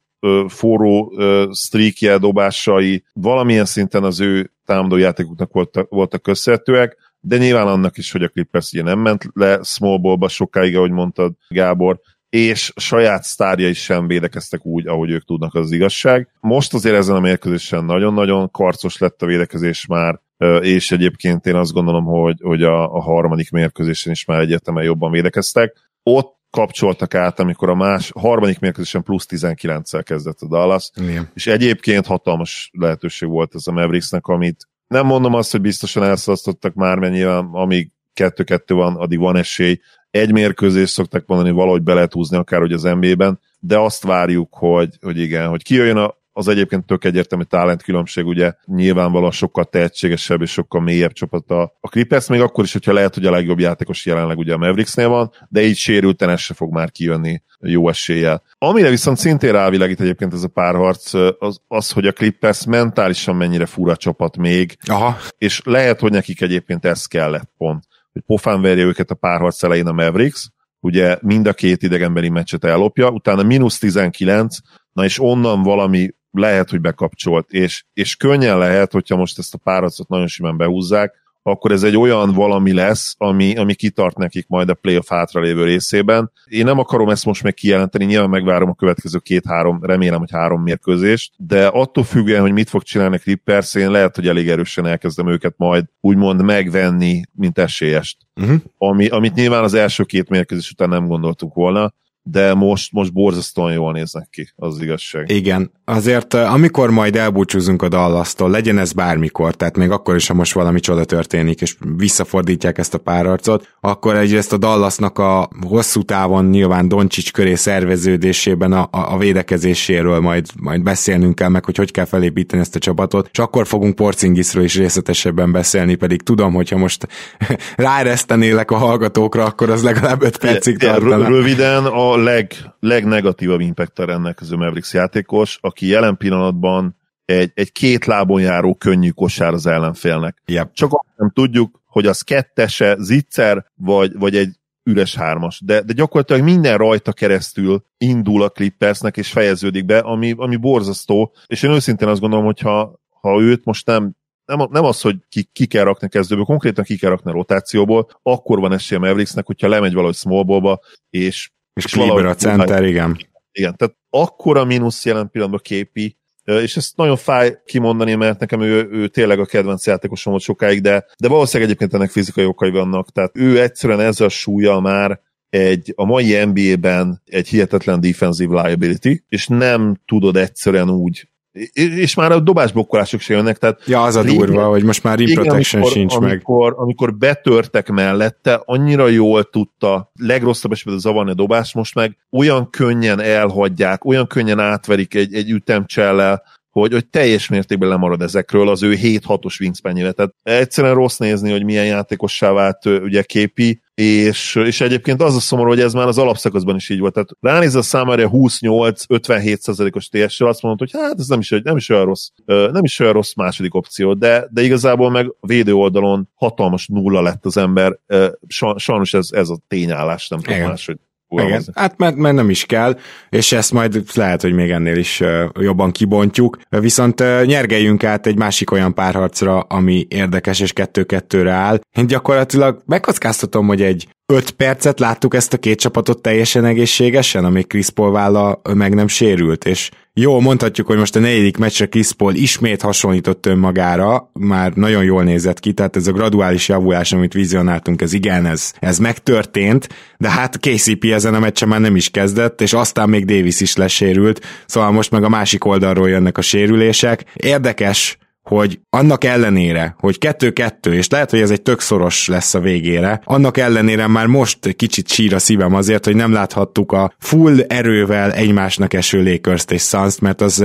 forró streakje dobásai valamilyen szinten az ő támadó játékuknak voltak, voltak köszönhetőek, de nyilván annak is, hogy a Clippers ugye nem ment le small ballba sokáig, ahogy mondtad Gábor, és saját sztárjai sem védekeztek úgy, ahogy ők tudnak, az, az igazság. Most azért ezen a mérkőzésen nagyon-nagyon karcos lett a védekezés már, és egyébként én azt gondolom, hogy, hogy a, a harmadik mérkőzésen is már egyértelműen jobban védekeztek. Ott kapcsoltak át, amikor a más harmadik mérkőzésen plusz 19-szel kezdett a Dallas, Igen. és egyébként hatalmas lehetőség volt ez a Mavericksnek, amit nem mondom azt, hogy biztosan elszalasztottak már, mert nyilván amíg kettő-kettő van, addig van esély, egy mérkőzést szoktak mondani, valahogy be lehet húzni akár hogy az NBA-ben, de azt várjuk, hogy, hogy igen, hogy kijöjjön a, az egyébként tök egyértelmű talent különbség, ugye nyilvánvalóan sokkal tehetségesebb és sokkal mélyebb csapat a, a Clippers, még akkor is, hogyha lehet, hogy a legjobb játékos jelenleg ugye a Mavericksnél van, de így sérülten ez se fog már kijönni jó eséllyel. Amire viszont szintén rávilágít egyébként ez a párharc, az, az, hogy a Clippers mentálisan mennyire fura csapat még, Aha. és lehet, hogy nekik egyébként ez kellett pont hogy pofán verje őket a párharc elején a Mavericks, ugye mind a két idegenbeli meccset ellopja, utána mínusz 19, na és onnan valami lehet, hogy bekapcsolt, és, és könnyen lehet, hogyha most ezt a párharcot nagyon simán behúzzák, akkor ez egy olyan valami lesz, ami, ami kitart nekik majd a playoff hátralévő részében. Én nem akarom ezt most meg kijelenteni, nyilván megvárom a következő két-három, remélem, hogy három mérkőzést, de attól függően, hogy mit fog csinálni Clippers, én lehet, hogy elég erősen elkezdem őket majd úgymond megvenni, mint esélyest. Uh-huh. Ami, amit nyilván az első két mérkőzés után nem gondoltuk volna, de most, most borzasztóan jól néznek ki, az igazság. Igen, azért amikor majd elbúcsúzunk a Dallas-tól, legyen ez bármikor, tehát még akkor is, ha most valami csoda történik, és visszafordítják ezt a párarcot, akkor egyrészt a Dallasnak a hosszú távon nyilván Doncsics köré szerveződésében a, a, a védekezéséről majd, majd beszélnünk kell meg, hogy hogy kell felépíteni ezt a csapatot, és akkor fogunk Porcingisről is részletesebben beszélni, pedig tudom, hogyha most ráeresztenélek a hallgatókra, akkor az legalább 5 percig tartana. Röviden a leg, legnegatívabb impacter rendelkező Mavericks játékos, aki jelen pillanatban egy, egy két lábon járó könnyű kosár az ellenfélnek. Yep. Csak azt nem tudjuk, hogy az kettese, zicser, vagy, vagy egy üres hármas. De, de gyakorlatilag minden rajta keresztül indul a Clippersnek, és fejeződik be, ami, ami borzasztó. És én őszintén azt gondolom, hogy ha, ha őt most nem nem, nem az, hogy ki, ki kell rakni kezdőből, konkrétan ki kell rakni a rotációból, akkor van esélye Mavericksnek, hogyha lemegy valahogy smallballba, és és, és Kleber a center, igen. Igen, tehát akkora mínusz jelen pillanatban képi, és ezt nagyon fáj kimondani, mert nekem ő, ő tényleg a kedvenc játékosom volt sokáig, de, de valószínűleg egyébként ennek fizikai okai vannak, tehát ő egyszerűen ezzel a súlya már egy, a mai NBA-ben egy hihetetlen defensive liability, és nem tudod egyszerűen úgy és már a dobásblokkolások se jönnek, tehát... Ja, az a durva, hogy most már rim protection amikor, sincs amikor, meg. Amikor betörtek mellette, annyira jól tudta legrosszabb esetben zavarni a dobást, most meg olyan könnyen elhagyják, olyan könnyen átverik egy, egy ütemcsellel, hogy, hogy teljes mértékben lemarad ezekről az ő 7-6-os wingspan Tehát egyszerűen rossz nézni, hogy milyen játékossá vált ugye képi, és, és egyébként az a szomorú, hogy ez már az alapszakaszban is így volt. Tehát ránéz a számára 28-57%-os TS-sel, azt mondod, hogy hát ez nem is, nem is olyan rossz, nem is olyan rossz második opció, de, de igazából meg a védő oldalon hatalmas nulla lett az ember. Sajnos ez, ez a tényállás, nem tudom máshogy Igen, hát mert, mert nem is kell, és ezt majd lehet, hogy még ennél is jobban kibontjuk. Viszont nyergeljünk át egy másik olyan párharcra, ami érdekes és kettő-kettőre áll. Én gyakorlatilag megkockáztatom, hogy egy 5 percet láttuk ezt a két csapatot teljesen egészségesen, amíg Chris Paul válla meg nem sérült, és jó, mondhatjuk, hogy most a negyedik meccsre Chris Paul ismét hasonlított önmagára, már nagyon jól nézett ki, tehát ez a graduális javulás, amit vizionáltunk, ez igen, ez, ez megtörtént, de hát KCP ezen a meccsen már nem is kezdett, és aztán még Davis is lesérült, szóval most meg a másik oldalról jönnek a sérülések. Érdekes, hogy annak ellenére, hogy kettő-kettő, és lehet, hogy ez egy tök szoros lesz a végére, annak ellenére már most kicsit sír a szívem azért, hogy nem láthattuk a full erővel egymásnak eső lakers és suns mert az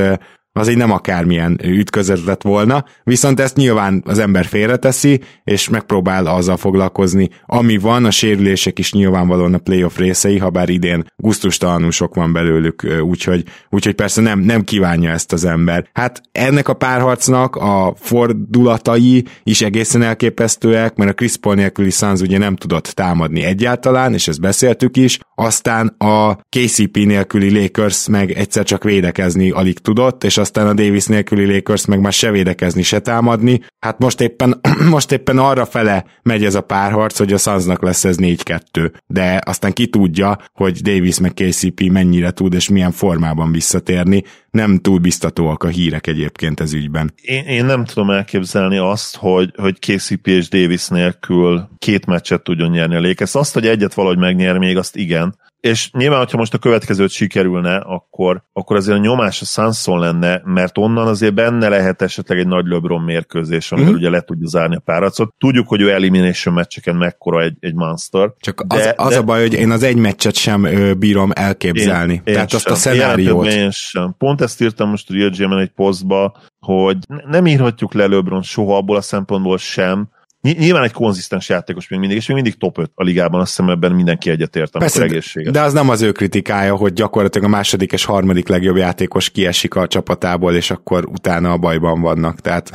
az így nem akármilyen ütközet lett volna, viszont ezt nyilván az ember félreteszi, és megpróbál azzal foglalkozni, ami van, a sérülések is nyilvánvalóan a playoff részei, ha bár idén guztustalanul sok van belőlük, úgyhogy, úgyhogy persze nem, nem kívánja ezt az ember. Hát ennek a párharcnak a fordulatai is egészen elképesztőek, mert a Chris Paul nélküli Suns ugye nem tudott támadni egyáltalán, és ezt beszéltük is, aztán a KCP nélküli Lakers meg egyszer csak védekezni alig tudott, és aztán a Davis nélküli Lakers meg már se védekezni, se támadni. Hát most éppen, most éppen arra fele megy ez a párharc, hogy a Sunsnak lesz ez 4-2, de aztán ki tudja, hogy Davis meg KCP mennyire tud és milyen formában visszatérni. Nem túl biztatóak a hírek egyébként ez ügyben. Én, én nem tudom elképzelni azt, hogy, hogy KCP és Davis nélkül két meccset tudjon nyerni a Lakers. Azt, hogy egyet valahogy megnyer még, azt igen, és nyilván, hogyha most a következőt sikerülne, akkor, akkor azért a nyomás a Sanson lenne, mert onnan azért benne lehet esetleg egy nagy LeBron mérkőzés, amivel mm. ugye le tudja zárni a páracot. Tudjuk, hogy ő elimination meccseken mekkora egy, egy monster. Csak de, az, az de, a baj, hogy én az egy meccset sem ö, bírom elképzelni. Én, Tehát én azt sem. a szenáriót. Én sem. Pont ezt írtam most a egy posztba, hogy nem írhatjuk le LeBron soha abból a szempontból sem, Nyilván egy konzisztens játékos még mindig, és még mindig top 5 a ligában, azt hiszem ebben mindenki egyetért, amikor Persze, egészséges. De az nem az ő kritikája, hogy gyakorlatilag a második és harmadik legjobb játékos kiesik a csapatából, és akkor utána a bajban vannak. Tehát...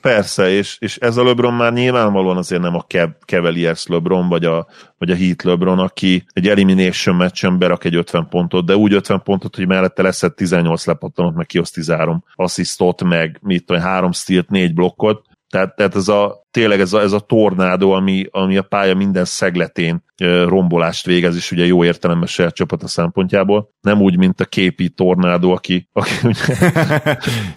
Persze, és, és ez a LeBron már nyilvánvalóan azért nem a Cavaliers LeBron, vagy a, vagy a Heat LeBron, aki egy elimination meccsen berak egy 50 pontot, de úgy 50 pontot, hogy mellette lesz 18 lepattanot, meg kioszt 13 asszisztot, meg mit tudom, 3 stealt, 4 blokkot, tehát, tehát ez a, tényleg ez a, ez a tornádó, ami, ami a pálya minden szegletén rombolást végez, és ugye jó értelemben saját csapata szempontjából. Nem úgy, mint a képi tornádó, aki, aki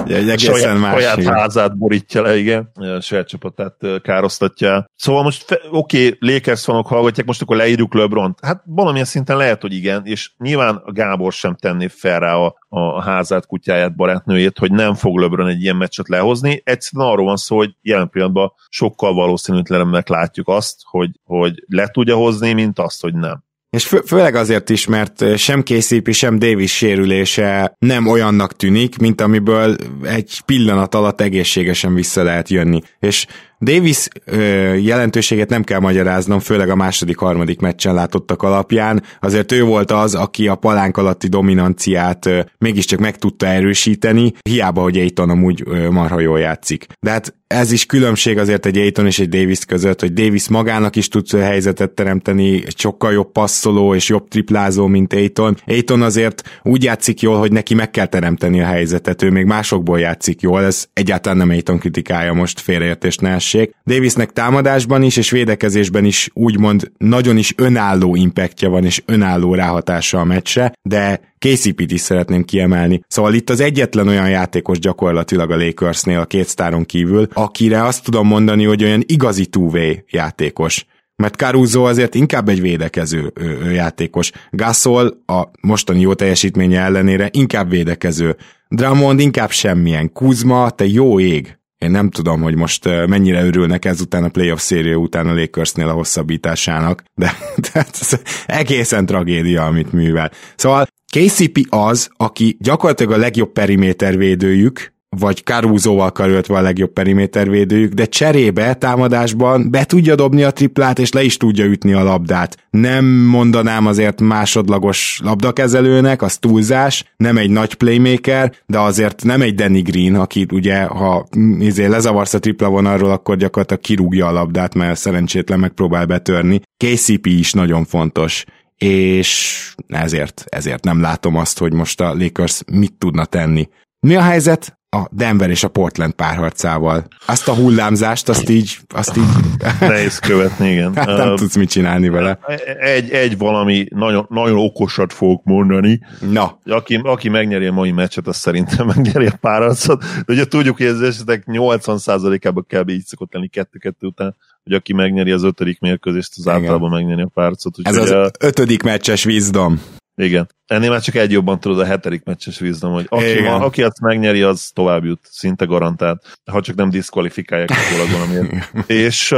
ugye saját, más, saját házát borítja le, igen, saját csapatát károsztatja. Szóval most oké, okay, Lakers fanok hallgatják, most akkor leírjuk lebron Hát valamilyen szinten lehet, hogy igen, és nyilván a Gábor sem tenné fel rá a, a házát, kutyáját, barátnőjét, hogy nem fog LeBron egy ilyen meccset lehozni. Egyszerűen arról van szó, hogy jelen pillanatban sokkal valószínűtlenebbnek látjuk azt, hogy, hogy le tudja hozni, mint azt, hogy nem. És fő, főleg azért is, mert sem KCP, sem Davis sérülése nem olyannak tűnik, mint amiből egy pillanat alatt egészségesen vissza lehet jönni. És Davis ö, jelentőséget nem kell magyaráznom, főleg a második-harmadik meccsen látottak alapján. Azért ő volt az, aki a palánk alatti dominanciát ö, mégiscsak meg tudta erősíteni, hiába, hogy Aiton amúgy ö, marha jól játszik. De hát ez is különbség azért egy Aiton és egy Davis között, hogy Davis magának is tud helyzetet teremteni, sokkal jobb passzoló és jobb triplázó, mint Aiton. Aiton azért úgy játszik jól, hogy neki meg kell teremteni a helyzetet, ő még másokból játszik jól, ez egyáltalán nem Aiton kritikája most félreértés ne essék. Davisnek támadásban is és védekezésben is úgymond nagyon is önálló impactja van és önálló ráhatása a meccsre, de KCP-t is szeretném kiemelni. Szóval itt az egyetlen olyan játékos gyakorlatilag a Lakersnél a két sztáron kívül, akire azt tudom mondani, hogy olyan igazi two játékos mert Caruso azért inkább egy védekező játékos. Gasol a mostani jó teljesítménye ellenére inkább védekező. Drummond inkább semmilyen. Kuzma, te jó ég. Én nem tudom, hogy most mennyire örülnek ezután a playoff széria után a Lakersnél a hosszabbításának, de, de ez egészen tragédia, amit művel. Szóval KCP az, aki gyakorlatilag a legjobb perimétervédőjük, vagy Caruso-val karöltve a legjobb perimétervédőjük, de cserébe támadásban be tudja dobni a triplát, és le is tudja ütni a labdát. Nem mondanám azért másodlagos labdakezelőnek, az túlzás, nem egy nagy playmaker, de azért nem egy Danny Green, akit ugye, ha izé, lezavarsz a tripla vonalról, akkor gyakorlatilag kirúgja a labdát, mert szerencsétlen megpróbál betörni. KCP is nagyon fontos és ezért, ezért nem látom azt, hogy most a Lakers mit tudna tenni. Mi a helyzet? A Denver és a Portland párharcával. Azt a hullámzást, azt így... Azt így... Nehéz követni, igen. Hát nem uh, tudsz mit csinálni vele. Egy, egy valami nagyon, nagyon okosat fogok mondani. Na. Aki, aki megnyeri a mai meccset, az szerintem megnyeri a párharcot. De ugye tudjuk, hogy ez esetek 80%-ában kell így szokott lenni kettő-kettő után, hogy aki megnyeri az ötödik mérkőzést, az általában megnyeri a párharcot. Ez az a... ötödik meccses vízdom. Igen. Ennél már csak egy jobban tudod a hetedik meccses vízdom, hogy aki, ma, aki azt megnyeri, az tovább jut, szinte garantált, ha csak nem diszkvalifikálják a valamiért. És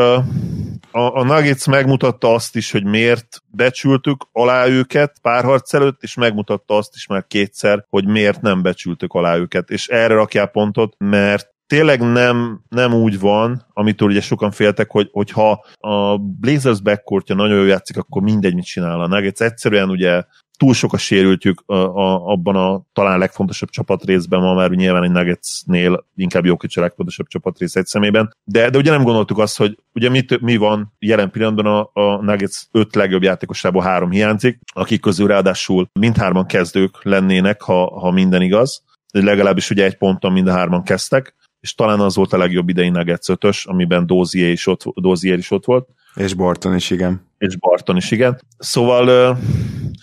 a, a Nuggets megmutatta azt is, hogy miért becsültük alá őket párharc előtt, és megmutatta azt is már kétszer, hogy miért nem becsültük alá őket. És erre rakjál pontot, mert tényleg nem, nem úgy van, amitől ugye sokan féltek, hogy, hogyha a Blazers backcourtja nagyon jól játszik, akkor mindegy, mit csinál a Nuggets. Egyszerűen ugye túl sok a sérültjük a, a, abban a talán legfontosabb csapatrészben, ma már nyilván egy Nuggetsnél inkább jó a legfontosabb csapatrész egy szemében, de, de ugye nem gondoltuk azt, hogy ugye mi, mi van jelen pillanatban a, a Nuggets öt legjobb játékosából három hiányzik, akik közül ráadásul mindhárman kezdők lennének, ha, ha minden igaz, legalábbis ugye egy ponton mind a hárman kezdtek, és talán az volt a legjobb idei Nuggets ötös, amiben Dozier is ott, Dozier is ott volt. És Barton is, igen. És Barton is, igen. Szóval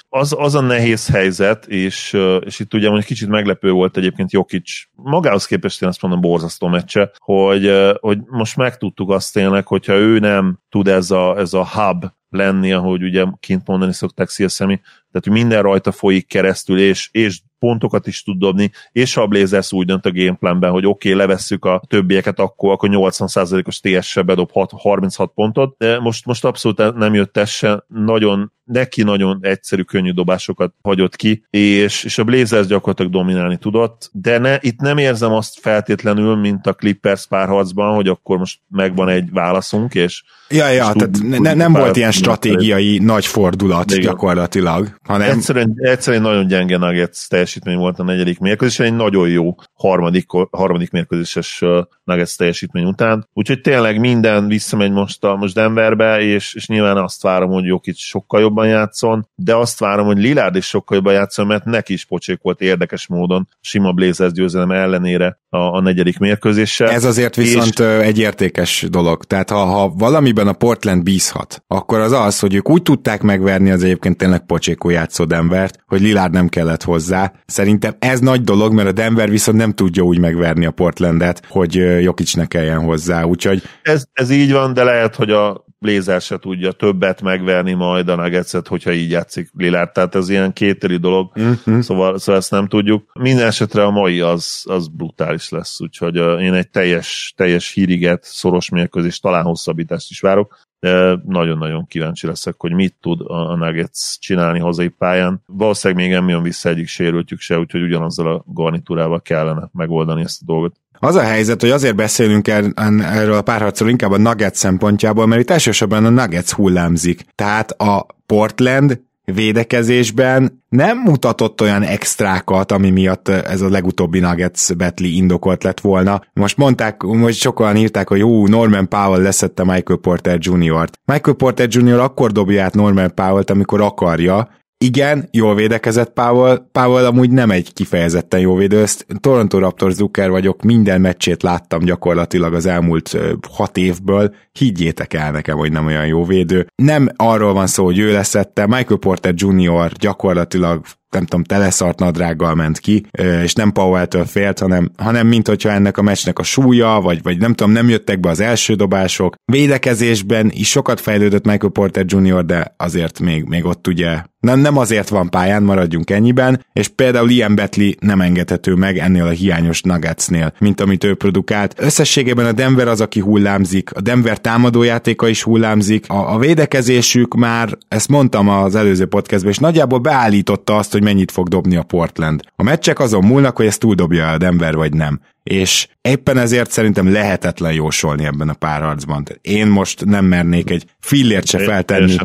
az, az a nehéz helyzet, és, és itt ugye mondjuk kicsit meglepő volt egyébként Jokic, magához képest én azt mondom borzasztó meccse, hogy, hogy most megtudtuk azt tényleg, hogyha ő nem tud ez a, ez a hub lenni, ahogy ugye kint mondani szokták Szilszemi, tehát minden rajta folyik keresztül, és, és pontokat is tud dobni, és ha a Blazers úgy dönt a gameplanben, hogy oké, okay, levesszük a többieket, akkor, akkor 80%-os TS-se bedob 6, 36 pontot, de most, most abszolút nem jött ez se, nagyon, neki nagyon egyszerű, könnyű dobásokat hagyott ki, és, és a Blazers gyakorlatilag dominálni tudott, de ne, itt nem érzem azt feltétlenül, mint a Clippers párharcban, hogy akkor most megvan egy válaszunk, és Ja, ja, tehát tud, ne, nem volt ilyen stratégiai nagy fordulat Igen. gyakorlatilag, hanem... Egyszerűen, egyszerűen nagyon gyenge Nuggets teljesítmény volt a negyedik mérkőzés, egy nagyon jó harmadik, harmadik mérkőzéses Nuggets teljesítmény után. Úgyhogy tényleg minden visszamegy most, a, most Denverbe, és, és nyilván azt várom, hogy Jokic sokkal jobban játszon, de azt várom, hogy Lillard is sokkal jobban játszon, mert neki is pocsék volt érdekes módon sima Blazers győzelem ellenére a, a negyedik mérkőzéssel. Ez azért viszont és... egy értékes dolog. Tehát ha, ha valamiben a Portland bízhat, akkor az az, hogy ők úgy tudták megverni az egyébként tényleg pocsékó játszó Denvert, hogy Lillard nem kellett hozzá. Szerintem ez nagy dolog, mert a Denver viszont nem tudja úgy megverni a Portlandet, hogy Jokic ne kelljen hozzá. Úgyhogy... Ez, ez így van, de lehet, hogy a Blazer se tudja többet megverni majd a Nuggetset, hogyha így játszik Lillard, tehát ez ilyen kéteri dolog, mm-hmm. szóval, szóval ezt nem tudjuk. Minden esetre a mai az, az brutális lesz, úgyhogy én egy teljes, teljes híriget, szoros mérkőzés, talán hosszabbítást is várok, de nagyon-nagyon kíváncsi leszek, hogy mit tud a Nuggets csinálni hazai pályán. Valószínűleg még nem jön vissza egyik sérültjük se, úgyhogy ugyanazzal a garnitúrával kellene megoldani ezt a dolgot. Az a helyzet, hogy azért beszélünk er, erről a párharcról inkább a Nuggets szempontjából, mert itt elsősorban a Nuggets hullámzik. Tehát a Portland védekezésben nem mutatott olyan extrákat, ami miatt ez a legutóbbi Nuggets betli indokolt lett volna. Most mondták, most sokan írták, hogy jó, Norman Powell leszette Michael Porter Jr.-t. Michael Porter Jr. akkor dobja át Norman Powell-t, amikor akarja, igen, jól védekezett Powell, Powell amúgy nem egy kifejezetten jó védő, ezt Toronto Raptors Zucker vagyok, minden meccsét láttam gyakorlatilag az elmúlt hat évből, higgyétek el nekem, hogy nem olyan jó védő. Nem arról van szó, hogy ő leszette, Michael Porter Jr. gyakorlatilag nem tudom, teleszart nadrággal ment ki, és nem Powell-től félt, hanem, hanem mint hogyha ennek a meccsnek a súlya, vagy, vagy nem tudom, nem jöttek be az első dobások. Védekezésben is sokat fejlődött Michael Porter Jr., de azért még, még ott ugye nem, nem azért van pályán, maradjunk ennyiben, és például Ian Betley nem engedhető meg ennél a hiányos Nuggetsnél, mint amit ő produkált. Összességében a Denver az, aki hullámzik, a Denver támadójátéka is hullámzik, a, a védekezésük már, ezt mondtam az előző podcastban, és nagyjából beállította azt, hogy mennyit fog dobni a Portland. A meccsek azon múlnak, hogy ezt túldobja a Denver vagy nem. És éppen ezért szerintem lehetetlen jósolni ebben a párharcban. Én most nem mernék egy fillért se feltenni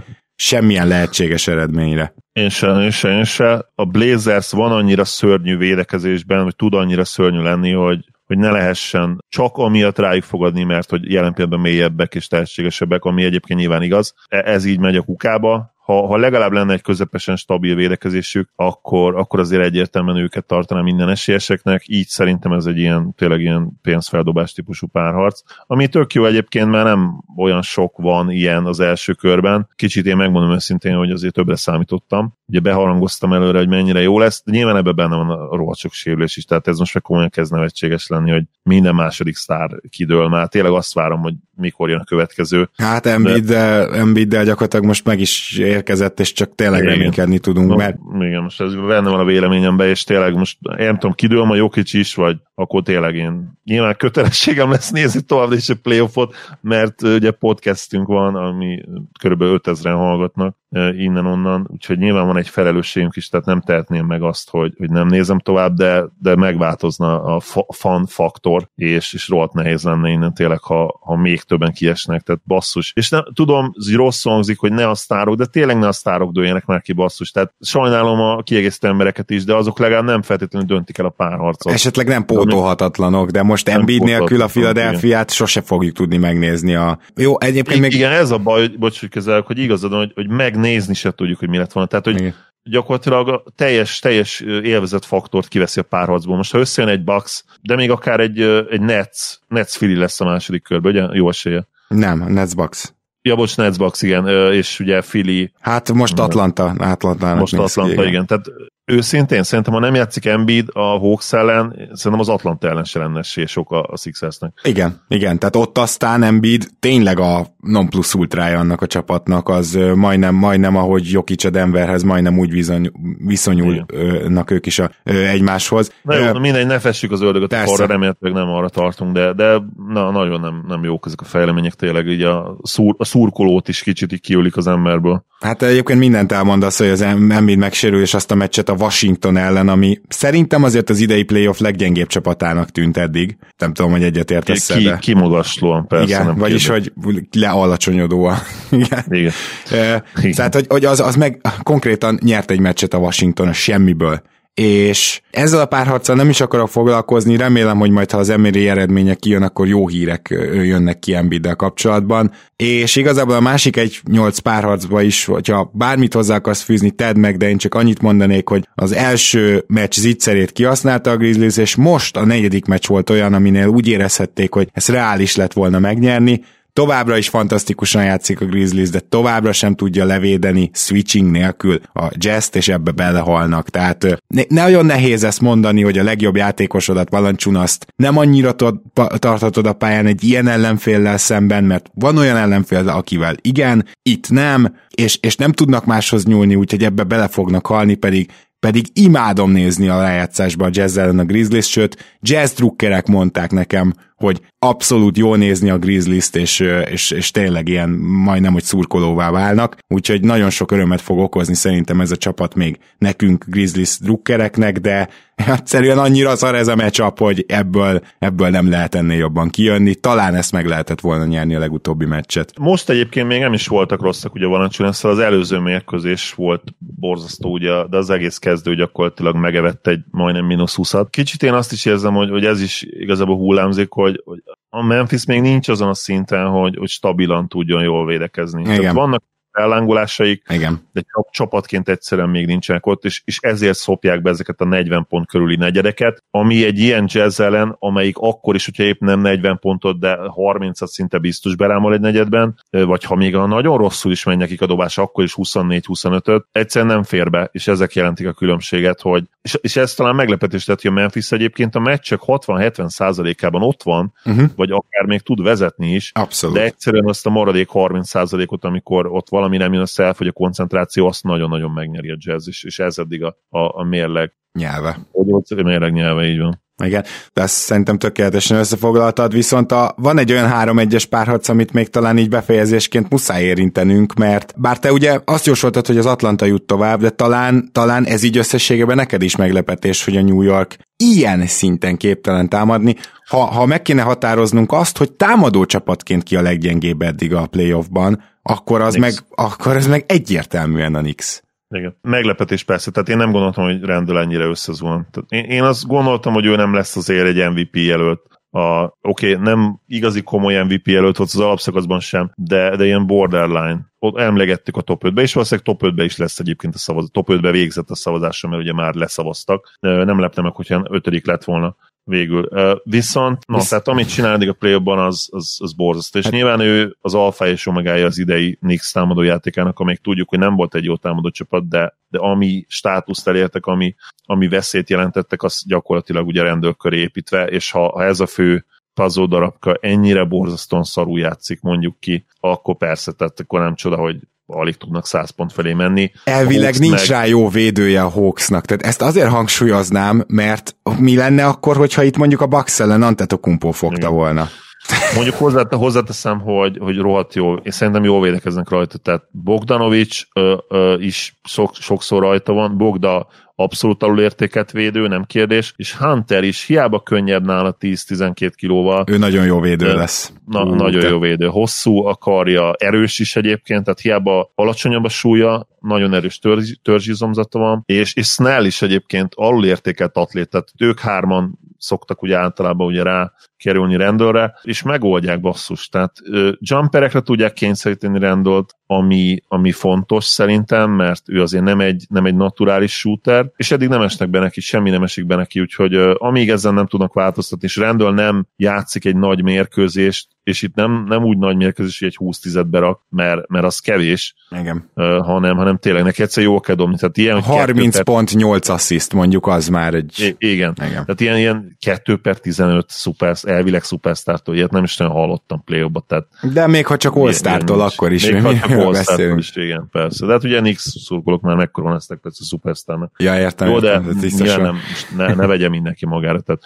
semmilyen lehetséges eredményre. Én sem, én sem, én sem. A Blazers van annyira szörnyű védekezésben, hogy tud annyira szörnyű lenni, hogy hogy ne lehessen csak amiatt rájuk fogadni, mert hogy jelen pillanatban mélyebbek és tehetségesebbek, ami egyébként nyilván igaz. E, ez így megy a kukába, ha, ha legalább lenne egy közepesen stabil védekezésük, akkor, akkor azért egyértelműen őket tartanám minden esélyeseknek, így szerintem ez egy ilyen, tényleg ilyen pénzfeldobás típusú párharc, ami tök jó egyébként, mert nem olyan sok van ilyen az első körben. Kicsit én megmondom őszintén, hogy azért többre számítottam. Ugye beharangoztam előre, hogy mennyire jó lesz, de nyilván ebben benne van a rohadt sok sérülés is, tehát ez most meg komolyan kezd nevetséges lenni, hogy minden második sztár kidől már. Tényleg azt várom, hogy mikor jön a következő. Hát Embiid-del, Embiid-del gyakorlatilag most meg is érkezett, és csak tényleg reménykedni tudunk. No, mert... Igen, most ez benne van a véleményemben, és tényleg most én nem tudom, kidől a Jokic is, vagy akkor tényleg én nyilván kötelességem lesz nézni tovább is a playoffot, mert ugye podcastünk van, ami körülbelül 5000-en hallgatnak innen-onnan, úgyhogy nyilván van egy felelősségünk is, tehát nem tehetném meg azt, hogy, hogy nem nézem tovább, de, de megváltozna a fa- fan faktor, és, és rohadt nehéz lenne innen tényleg, ha, ha még többen kiesnek, tehát basszus. És nem, tudom, rossz hangzik, hogy ne a sztárok, de tényleg ne a sztárok dőljenek már ki basszus. Tehát sajnálom a kiegészítő embereket is, de azok legalább nem feltétlenül döntik el a párharcot. Esetleg nem pótolhatatlanok, de most Embiid nélkül a Philadelphia-t sose fogjuk tudni megnézni. A... Jó, egyébként még... Igen, ez a baj, bocs, hogy kezelek, hogy igazad, hogy, hogy megnézni se tudjuk, hogy mi lett volna. Tehát, hogy Igen. gyakorlatilag a teljes, teljes élvezet faktort kiveszi a párharcból. Most ha összejön egy Bucks, de még akár egy, egy Nets, Nets Philly lesz a második körben, ugye? Jó esélye. Nem, Nets Bucks. Ja, bocs, Nets Bucks, igen, és ugye Philly. Hát most Atlanta, Atlanta. Most Atlanta, igen. igen. Tehát őszintén szerintem, ha nem játszik Embiid a Hawks ellen, szerintem az Atlanta ellen se lenne sok a, a Sixersnek. Igen, igen, tehát ott aztán Embiid tényleg a non plus ultrája annak a csapatnak, az majdnem, majdnem ahogy Jokic a Denverhez, majdnem úgy viszony, viszonyulnak ők is a, egymáshoz. Na jó, mindegy, ne fessük az ördögöt arra, remélhetőleg nem arra tartunk, de, de na, nagyon nem, nem jók ezek a fejlemények, tényleg így a, szúr, a szurkolót is kicsit így kiölik az emberből. Hát egyébként mindent elmondasz, hogy az Embiid megsérül, és azt a meccset a Washington ellen, ami szerintem azért az idei playoff leggyengébb csapatának tűnt eddig. Nem tudom, hogy egyetértesz ki, Kimagaslóan persze. Igen, nem vagyis, kérdez. hogy lealacsonyodóan. Igen. Igen. E, Igen. Tehát, hogy, hogy az, az meg konkrétan nyert egy meccset a Washington a semmiből és ezzel a párharccal nem is akarok foglalkozni, remélem, hogy majd ha az eméri eredmények kijön, akkor jó hírek jönnek ki Embiiddel kapcsolatban, és igazából a másik egy nyolc párharcba is, hogyha bármit hozzá akarsz fűzni, tedd meg, de én csak annyit mondanék, hogy az első meccs zicserét kihasználta a Grizzlies, és most a negyedik meccs volt olyan, aminél úgy érezhették, hogy ez reális lett volna megnyerni, Továbbra is fantasztikusan játszik a Grizzlies, de továbbra sem tudja levédeni switching nélkül a jazz és ebbe belehalnak. Tehát ne, nagyon nehéz ezt mondani, hogy a legjobb játékosodat Valancsunaszt nem annyira tud, tarthatod a pályán egy ilyen ellenféllel szemben, mert van olyan ellenfél, akivel igen, itt nem, és, és nem tudnak máshoz nyúlni, úgyhogy ebbe bele fognak halni, pedig pedig imádom nézni a rájátszásba a jazz ellen a Grizzlies, sőt, jazz drukkerek mondták nekem, hogy abszolút jól nézni a Grizzlies-t, és, és, és tényleg ilyen majdnem, hogy szurkolóvá válnak, úgyhogy nagyon sok örömet fog okozni szerintem ez a csapat még nekünk Grizzlies drukkereknek, de egyszerűen annyira szar ez a matchup, hogy ebből, ebből nem lehet ennél jobban kijönni. Talán ezt meg lehetett volna nyerni a legutóbbi meccset. Most egyébként még nem is voltak rosszak, ugye Valancsunásszal az előző mérkőzés volt borzasztó, ugye, de az egész kezdő gyakorlatilag megevett egy majdnem mínusz 20 Kicsit én azt is érzem, hogy, hogy ez is igazából hullámzik, hogy, hogy a Memphis még nincs azon a szinten, hogy, hogy stabilan tudjon jól védekezni. Igen. Tehát vannak ellángolásaik, Igen. de csak csapatként egyszerűen még nincsenek ott, és, és ezért szopják be ezeket a 40 pont körüli negyedeket, ami egy ilyen jazz ellen, amelyik akkor is, hogyha épp nem 40 pontot, de 30-at szinte biztos berámol egy negyedben, vagy ha még a nagyon rosszul is megy nekik a dobás, akkor is 24-25-öt, egyszerűen nem fér be, és ezek jelentik a különbséget, hogy és, és ez talán meglepetés tett, hogy a Memphis egyébként a meccsek 60-70 százalékában ott van, uh-huh. vagy akár még tud vezetni is, Abszolút. de egyszerűen azt a maradék 30 százalékot, amikor ott valami nem jön össze, elfogy a koncentráció, azt nagyon-nagyon megnyeri a jazz, és, és ez eddig a, a, a mérleg. Nyelve. A mérleg nyelve, így van. Igen, de ezt szerintem tökéletesen összefoglaltad, viszont a, van egy olyan három egyes párharc, amit még talán így befejezésként muszáj érintenünk, mert bár te ugye azt jósoltad, hogy az Atlanta jut tovább, de talán, talán ez így összességében neked is meglepetés, hogy a New York ilyen szinten képtelen támadni. Ha, ha meg kéne határoznunk azt, hogy támadó csapatként ki a leggyengébb eddig a playoffban, akkor az meg, akkor ez meg egyértelműen a Knicks. Igen. Meglepetés persze, tehát én nem gondoltam, hogy rendel ennyire összezuhan. Tehát én, én azt gondoltam, hogy ő nem lesz azért egy MVP jelölt. a oké, okay, nem igazi komoly MVP előtt volt az alapszakaszban sem, de, de ilyen borderline. Ott emlegettük a top 5-be, és valószínűleg top 5-be is lesz egyébként a szavazás. Top 5-be végzett a szavazása, mert ugye már leszavaztak. Nem lepne meg, hogyha ötödik lett volna végül. Viszont, na, Visz... tehát amit csinál a play az, az, az borzasztó. És hát... nyilván ő az alfa és omegája az idei Knicks támadó játékának, amelyik tudjuk, hogy nem volt egy jó támadó csapat, de, de ami státuszt elértek, ami, ami veszélyt jelentettek, az gyakorlatilag ugye rendőrkör építve, és ha, ha ez a fő puzzle darabka ennyire borzasztóan szarul játszik, mondjuk ki, akkor persze, tehát akkor nem csoda, hogy alig tudnak 100 pont felé menni. Elvileg nincs meg... rá jó védője a Hawksnak, tehát ezt azért hangsúlyoznám, mert mi lenne akkor, hogyha itt mondjuk a Bucks ellen Antetokumpo fogta Igen. volna? Mondjuk hozzá, hozzáteszem, hogy, hogy rohadt jó, és szerintem jól védekeznek rajta, tehát Bogdanovics ö, ö, is sok, sokszor rajta van, Bogda abszolút alulértéket védő, nem kérdés, és Hunter is hiába könnyebb nála 10-12 kilóval. Ő nagyon jó védő de, lesz. Na, uh, nagyon de. jó védő. Hosszú a karja, erős is egyébként, tehát hiába alacsonyabb a súlya, nagyon erős törzs, törzsizomzata van, és, és Snell is egyébként alulértékelt atlét, tehát ők hárman szoktak ugye általában ugye rá kerülni rendőrre, és megoldják basszus. Tehát jumperekre tudják kényszeríteni rendolt, ami, ami fontos szerintem, mert ő azért nem egy, nem egy naturális shooter, és eddig nem esnek be neki, semmi nem esik be neki, úgyhogy amíg ezzel nem tudnak változtatni, és rendőr nem játszik egy nagy mérkőzést, és itt nem, nem úgy nagy mérkőzés, hogy egy 20 tized berak, mert, mert az kevés, Igen. Uh, hanem, hanem tényleg neki egyszer jó kell dobni. Tehát ilyen 30 per... pont 8 assziszt mondjuk az már egy... I- igen. igen. Tehát ilyen, ilyen 2 per 15 szuper, elvileg szupersztártól, ilyet nem is nagyon hallottam play tehát... De még ha csak all akkor is. Még ha csak all is, igen, persze. De hát ugye Nix szurkolók már mekkora van eztek persze szupersztárnak. Ja, értem. Jó, de értem, nem, ne, ne vegye mindenki magára. Tehát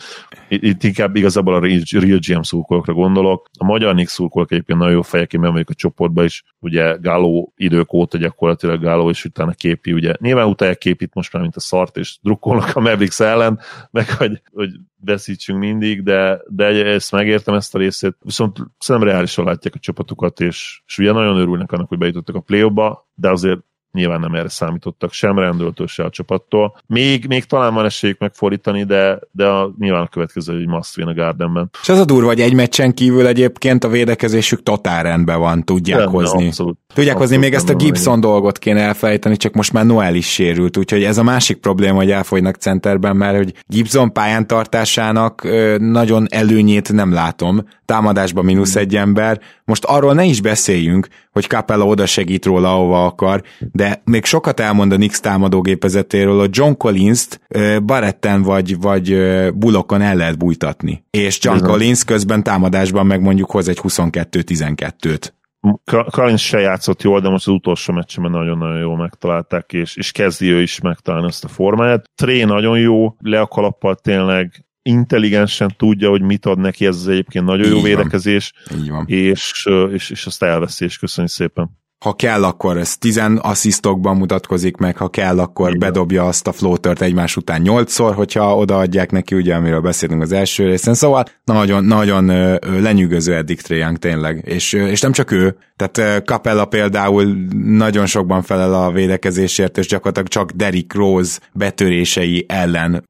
itt inkább igazából a Real GM szurkolókra gondolok. A magyar Nix szurkolók egyébként nagyon jó fejek, én a csoportba is. Ugye Gáló idők óta gyakorlatilag Gáló, és utána képi, ugye nyilván utálják képít most már, mint a szart, és drukkolnak a Mavericks ellen, meg hogy, hogy veszítsünk mindig, de, de ezt megértem ezt a részét, viszont szerintem reálisan látják a csapatukat, és, és ugye nagyon örülnek annak, hogy bejutottak a play de azért nyilván nem erre számítottak sem rendőrtől, se a csapattól. Még, még talán van esélyük megfordítani, de, de a, nyilván a következő egy must win a Gardenben. És az a durva, hogy egy meccsen kívül egyébként a védekezésük totál rendben van, tudják Rendben, hozni. Abszolút. Tudják abszolút hozni, még ezt a Gibson dolgot kéne elfelejteni, csak most már Noel is sérült, úgyhogy ez a másik probléma, hogy elfogynak centerben, mert hogy Gibson pályán tartásának nagyon előnyét nem látom, támadásban mínusz egy ember, most arról ne is beszéljünk, hogy Capella oda segít róla, ahova akar, de még sokat elmond a Nix támadógépezetéről, hogy John Collins-t Baretten vagy, vagy Bullockon el lehet bújtatni. És John Bizony. Collins közben támadásban meg mondjuk hoz egy 22-12-t. Collins se játszott jól, de most az utolsó meccsben nagyon-nagyon jól megtalálták, és, és kezdi ő is megtalálni ezt a formáját. Tré nagyon jó, le a kalappal tényleg intelligensen tudja, hogy mit ad neki ez az egyébként nagyon Így jó van. védekezés, Így van. És, és, és azt elveszi, és köszönjük szépen ha kell, akkor ez 10 asszisztokban mutatkozik meg, ha kell, akkor Igen. bedobja azt a floatert egymás után nyolcszor, hogyha odaadják neki, ugye, amiről beszélünk az első részen. Szóval nagyon, nagyon lenyűgöző eddig Young tényleg. És, és nem csak ő, tehát Capella például nagyon sokban felel a védekezésért, és gyakorlatilag csak Derrick Rose betörései ellen,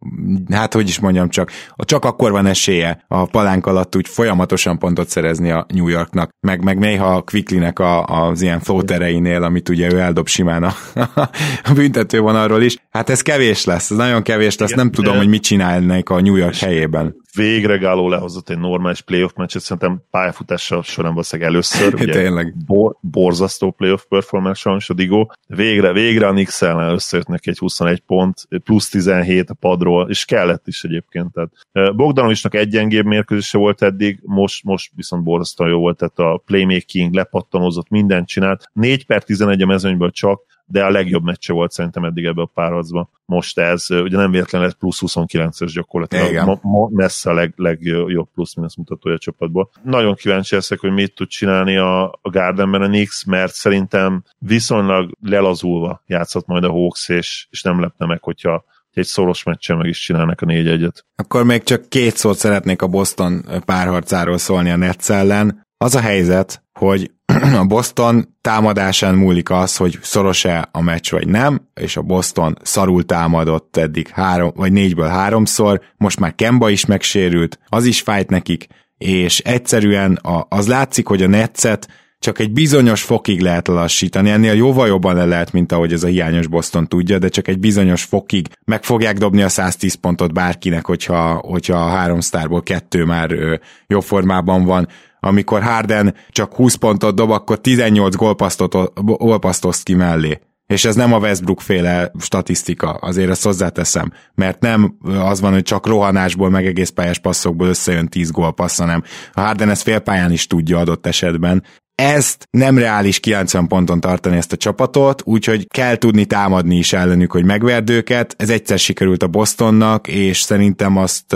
hát hogy is mondjam csak, csak akkor van esélye a palánk alatt úgy folyamatosan pontot szerezni a New Yorknak, meg, meg néha a Quicklynek a, az ilyen flótereinél, amit ugye ő eldob simán a, a büntető vonalról is. Hát ez kevés lesz, ez nagyon kevés lesz, nem tudom, hogy mit csinálnak a New York helyében végre Gáló lehozott egy normális playoff meccset, szerintem pályafutása során valószínűleg először. ugye, Tényleg. Bor, borzasztó playoff performance sajnos a Digó. Végre, végre a Knicks ellen összejött neki egy 21 pont, plusz 17 a padról, és kellett is egyébként. Tehát Bogdanovicsnak egy gyengébb mérkőzése volt eddig, most, most viszont borzasztóan jó volt, tehát a playmaking lepattanozott, mindent csinált. 4 per 11 a mezőnyből csak, de a legjobb meccse volt szerintem eddig ebbe a párharcban. Most ez, ugye nem véletlenül lett plusz 29-es gyakorlatilag, ma, ma messze a leg, legjobb plusz minusz mutatója a csapatból. Nagyon kíváncsi leszek, hogy mit tud csinálni a, a Gardenben a Knicks, mert szerintem viszonylag lelazulva játszott majd a Hawks, és, és nem lepne meg, hogyha egy szoros meccsen meg is csinálnak a négy egyet. Akkor még csak két szót szeretnék a Boston párharcáról szólni a Nets ellen Az a helyzet, hogy a Boston támadásán múlik az, hogy szoros-e a meccs vagy nem, és a Boston szarul támadott eddig három, vagy négyből háromszor, most már Kemba is megsérült, az is fájt nekik, és egyszerűen az látszik, hogy a Netszet csak egy bizonyos fokig lehet lassítani, ennél jóval jobban le lehet, mint ahogy ez a hiányos Boston tudja, de csak egy bizonyos fokig meg fogják dobni a 110 pontot bárkinek, hogyha, hogyha a három sztárból kettő már ö, jó formában van. Amikor Harden csak 20 pontot dob, akkor 18 gólpasztot ki mellé. És ez nem a Westbrook féle statisztika, azért ezt hozzáteszem, mert nem az van, hogy csak rohanásból, meg egész pályás passzokból összejön 10 gólpassz, hanem a Harden ezt félpályán is tudja adott esetben, ezt nem reális 90 ponton tartani ezt a csapatot, úgyhogy kell tudni támadni is ellenük, hogy megverd őket. Ez egyszer sikerült a Bostonnak, és szerintem azt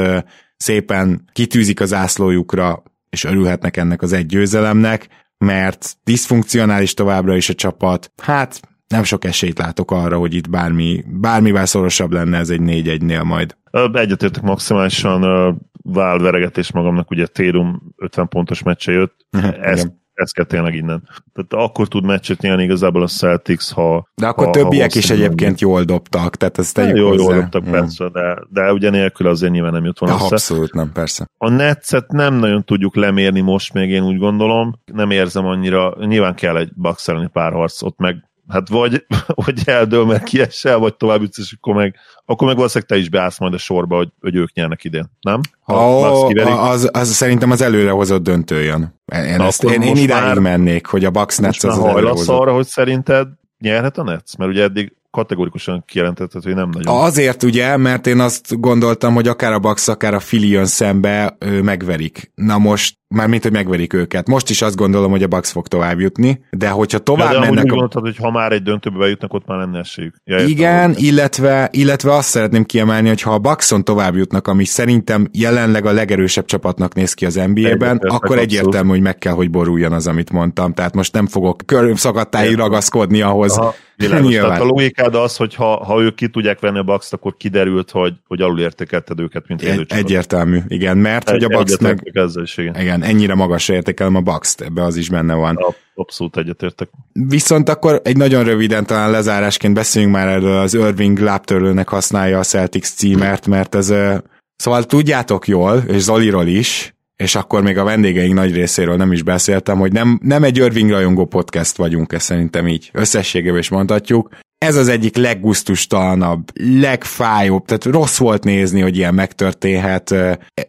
szépen kitűzik az ászlójukra, és örülhetnek ennek az egy győzelemnek, mert diszfunkcionális továbbra is a csapat. Hát nem sok esélyt látok arra, hogy itt bármi, bármivel szorosabb lenne ez egy 4-1-nél majd. Egyetértek maximálisan, válveregetés magamnak, ugye Térum 50 pontos meccse jött, ezt ez kell tényleg innen. Tehát akkor tud meccset nyerni igazából a Celtics, ha... De akkor ha, többiek ha is egyébként jól dobtak, tehát ezt tegyük jól, hozzá. jól dobtak, hmm. persze, de, de ugye nélkül azért nyilván nem jut volna össze. Abszolút nem, persze. A Netszet nem nagyon tudjuk lemérni most még, én úgy gondolom. Nem érzem annyira, nyilván kell egy Bucks elleni párharc, ott meg hát vagy, vagy eldől, mert kiesel, vagy tovább jutsz, és akkor meg, akkor meg valószínűleg te is beállsz majd a sorba, hogy, hogy ők nyernek idén, nem? Ha oh, az, az, szerintem az előrehozott döntő jön. Én, Na, ezt, én, én idáig már, mennék, hogy a Bucks Nets az, az arra, hogy szerinted nyerhet a Nets? Mert ugye eddig kategorikusan kijelentetett, hogy nem nagyon. Azért ugye, mert én azt gondoltam, hogy akár a Bucks, akár a Philly jön szembe, ő megverik. Na most, már mint hogy megverik őket. Most is azt gondolom, hogy a Bucks fog tovább jutni, de hogyha tovább ja, de mennek... Úgy a... gondoltad, hogy ha már egy döntőbe bejutnak, ott már lenne esélyük. Ja, Igen, illetve, illetve azt szeretném kiemelni, hogy ha a Buckson tovább jutnak, ami szerintem jelenleg a legerősebb csapatnak néz ki az NBA-ben, Egyetlen, akkor egyértelmű, hogy meg kell, hogy boruljon az, amit mondtam. Tehát most nem fogok körömszakadtáig ragaszkodni ahhoz, Aha Világos. Tehát a logikád az, hogy ha, ha ők ki tudják venni a bucks akkor kiderült, hogy, hogy alulértékelted őket, mint Egy, Egyértelmű, igen, mert egy, hogy a Bucks meg... Ezzel is, igen. igen. Ennyire magasra értékelem a bucks ebbe az is benne van. Abszolút egyetértek. Viszont akkor egy nagyon röviden talán lezárásként beszéljünk már erről az Irving lábtörlőnek használja a Celtics címert, mert ez Szóval tudjátok jól, és Zoliról is, és akkor még a vendégeink nagy részéről nem is beszéltem, hogy nem, nem egy Irving rajongó podcast vagyunk, ezt szerintem így összességében is mondhatjuk. Ez az egyik leggusztustalanabb, legfájóbb, tehát rossz volt nézni, hogy ilyen megtörténhet.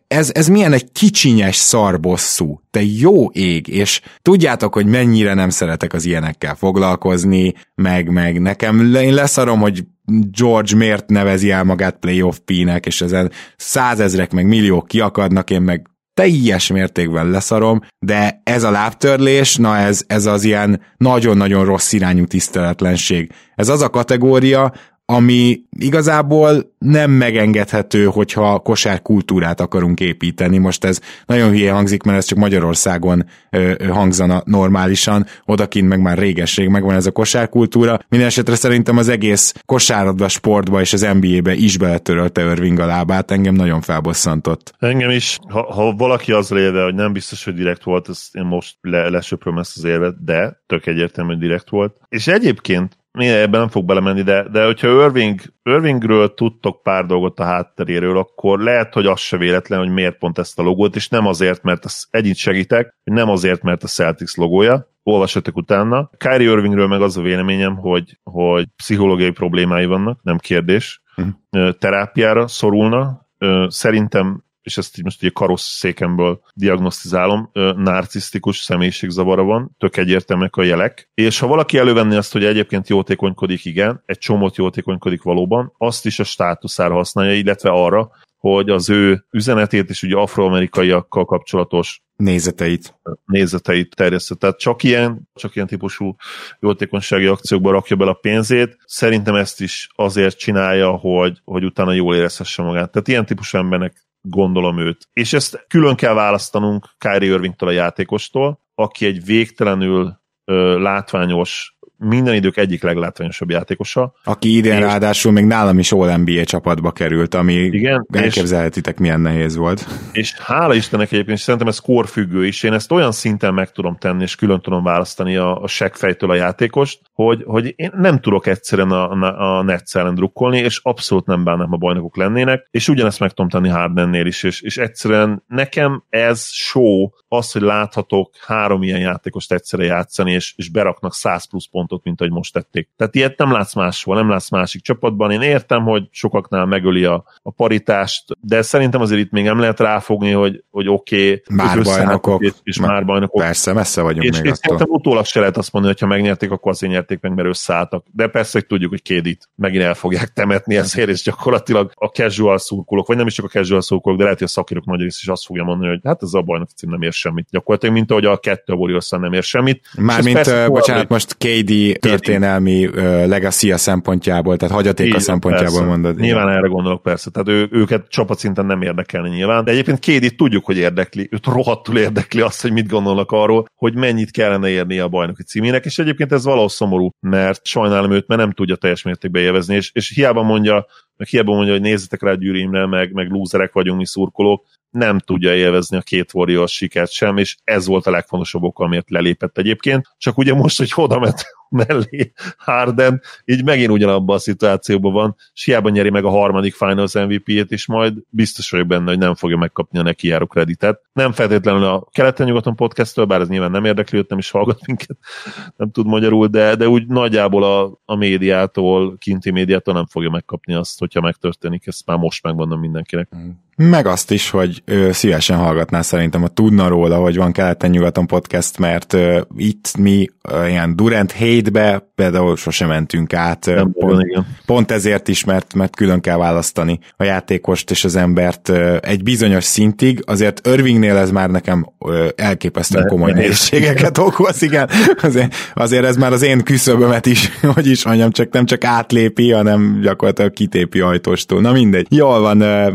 Ez, ez milyen egy kicsinyes szarbosszú, te jó ég, és tudjátok, hogy mennyire nem szeretek az ilyenekkel foglalkozni, meg, meg nekem, én leszarom, hogy George miért nevezi el magát playoff P-nek, és ezen százezrek meg milliók kiakadnak, én meg teljes mértékben leszarom, de ez a lábtörlés, na ez, ez az ilyen nagyon-nagyon rossz irányú tiszteletlenség. Ez az a kategória, ami igazából nem megengedhető, hogyha kosárkultúrát akarunk építeni. Most ez nagyon hülye hangzik, mert ez csak Magyarországon ö, hangzana normálisan, odakint meg már régesség megvan ez a kosárkultúra. Mindenesetre szerintem az egész kosárlabda sportba és az NBA-be is beletörölte Irving a lábát, engem nagyon felbosszantott. Engem is, ha, ha valaki az léve, hogy nem biztos, hogy direkt volt, ezt én most le, lesöpröm ezt az érvet, de tök egyértelmű, hogy direkt volt. És egyébként ebben nem fog belemenni, de, de hogyha Irving, Irvingről tudtok pár dolgot a hátteréről, akkor lehet, hogy az se véletlen, hogy miért pont ezt a logót, és nem azért, mert az, egyint segítek, hogy nem azért, mert a Celtics logója, olvassatok utána. Kyrie Irvingről meg az a véleményem, hogy, hogy pszichológiai problémái vannak, nem kérdés. Uh-huh. Terápiára szorulna. Szerintem és ezt így most ugye karosszékemből diagnosztizálom, narcisztikus személyiségzavara van, tök egyértelműek a jelek, és ha valaki elővenni azt, hogy egyébként jótékonykodik, igen, egy csomót jótékonykodik valóban, azt is a státuszára használja, illetve arra, hogy az ő üzenetét és ugye afroamerikaiakkal kapcsolatos nézeteit. Nézeteit terjesztett. Tehát csak ilyen, csak ilyen típusú jótékonysági akciókba rakja bele a pénzét. Szerintem ezt is azért csinálja, hogy, hogy utána jól érezhesse magát. Tehát ilyen típusú embernek gondolom őt. És ezt külön kell választanunk Kyrie Irvingtől a játékostól, aki egy végtelenül ö, látványos minden idők egyik leglátványosabb játékosa. Aki idén és... ráadásul még nálam is All NBA csapatba került, ami Igen, elképzelhetitek milyen nehéz volt. És hála Istennek egyébként, és szerintem ez korfüggő is, én ezt olyan szinten meg tudom tenni, és külön tudom választani a, a seggfejtől a játékost, hogy, hogy én nem tudok egyszerűen a, a, a Nets ellen drukkolni, és abszolút nem bánnám, a bajnokok lennének, és ugyanezt meg tudom tenni Hardennél is, és, és egyszerűen nekem ez show, az, hogy láthatok három ilyen játékost egyszerre játszani, és, és beraknak 100 plusz pontot, mint ahogy most tették. Tehát ilyet nem látsz máshol, nem látsz másik csapatban. Én értem, hogy sokaknál megöli a, a paritást, de szerintem azért itt még nem lehet ráfogni, hogy, hogy oké, okay, már bajnokok, és, és már bajnokok. Persze, messze vagyunk és, még és attól. szerintem utólag se lehet azt mondani, hogy ha megnyerték, akkor azért nyerték meg, mert összeálltak. De persze, hogy tudjuk, hogy Kédit megint el fogják temetni ezért, és gyakorlatilag a casual szurkolók, vagy nem is csak a casual szurkolók, de lehet, hogy a szakírok nagy rész is azt fogja mondani, hogy hát ez a bajnok cím nem ér semmit. Gyakorlatilag, mint ahogy a kettő a nem ér semmit. Mármint, uh, bocsánat, most KD történelmi uh, legacy szempontjából, tehát hagyatéka Így, szempontjából persze. mondod. Nyilván igen. erre gondolok persze, tehát ő, őket csapatszinten nem érdekelni nyilván, de egyébként KD tudjuk, hogy érdekli, őt rohadtul érdekli azt, hogy mit gondolnak arról, hogy mennyit kellene érni a bajnoki címének, és egyébként ez valahol szomorú, mert sajnálom őt, mert nem tudja teljes mértékben élvezni, és, és hiába mondja, meg hiába mondja, hogy nézzetek rá Gyűrimre, meg, meg lúzerek vagyunk mi szurkolók, nem tudja élvezni a két Warriors sikert sem, és ez volt a legfontosabb ok, amiért lelépett egyébként. Csak ugye most, hogy oda ment mellé Harden, így megint ugyanabban a szituációban van, és hiába nyeri meg a harmadik Finals MVP-et, és majd biztos vagyok benne, hogy nem fogja megkapni a neki járó kreditet. Nem feltétlenül a keleten-nyugaton podcast bár ez nyilván nem érdekli, őt nem is hallgat minket, nem tud magyarul, de, de úgy nagyjából a, a médiától, kinti médiától nem fogja megkapni azt, hogyha megtörténik, ezt már most megmondom mindenkinek. Mm. Meg azt is, hogy ő szívesen hallgatná szerintem, a tudna róla, hogy van keleten-nyugaton podcast, mert uh, itt mi uh, ilyen Durant hate-be például sosem mentünk át. Nem pont, igen. pont ezért is, mert, mert külön kell választani a játékost és az embert uh, egy bizonyos szintig. Azért Irvingnél ez már nekem uh, elképesztően komoly nehézségeket okoz, igen. Azért, azért ez már az én küszöbömet is, hogy is mondjam, csak nem csak átlépi, hanem gyakorlatilag kitépi ajtóstól. Na mindegy. Jól van, uh,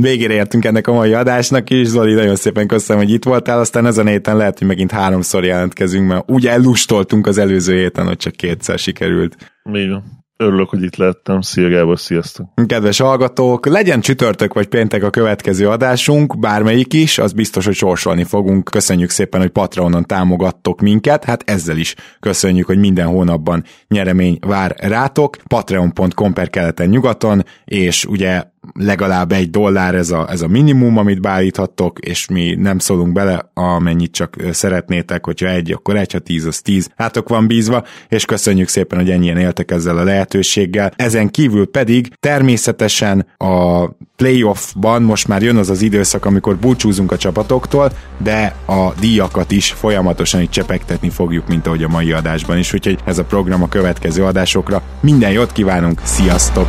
végére értünk ennek a mai adásnak is. Zoli, nagyon szépen köszönöm, hogy itt voltál, aztán ezen a héten lehet, hogy megint háromszor jelentkezünk, mert úgy ellustoltunk az előző héten, hogy csak kétszer sikerült. Így Örülök, hogy itt lettem. Szia Gábor, sziasztok! Kedves hallgatók, legyen csütörtök vagy péntek a következő adásunk, bármelyik is, az biztos, hogy sorsolni fogunk. Köszönjük szépen, hogy Patreonon támogattok minket, hát ezzel is köszönjük, hogy minden hónapban nyeremény vár rátok. Patreon.com per keleten nyugaton, és ugye legalább egy dollár ez a, ez a minimum, amit beállíthattok, és mi nem szólunk bele, amennyit csak szeretnétek, hogyha egy, akkor egy, ha tíz, az tíz. Hátok van bízva, és köszönjük szépen, hogy ennyien éltek ezzel a lehetőséggel. Ezen kívül pedig természetesen a playoffban most már jön az az időszak, amikor búcsúzunk a csapatoktól, de a díjakat is folyamatosan itt csepegtetni fogjuk, mint ahogy a mai adásban is, úgyhogy ez a program a következő adásokra. Minden jót kívánunk, sziasztok!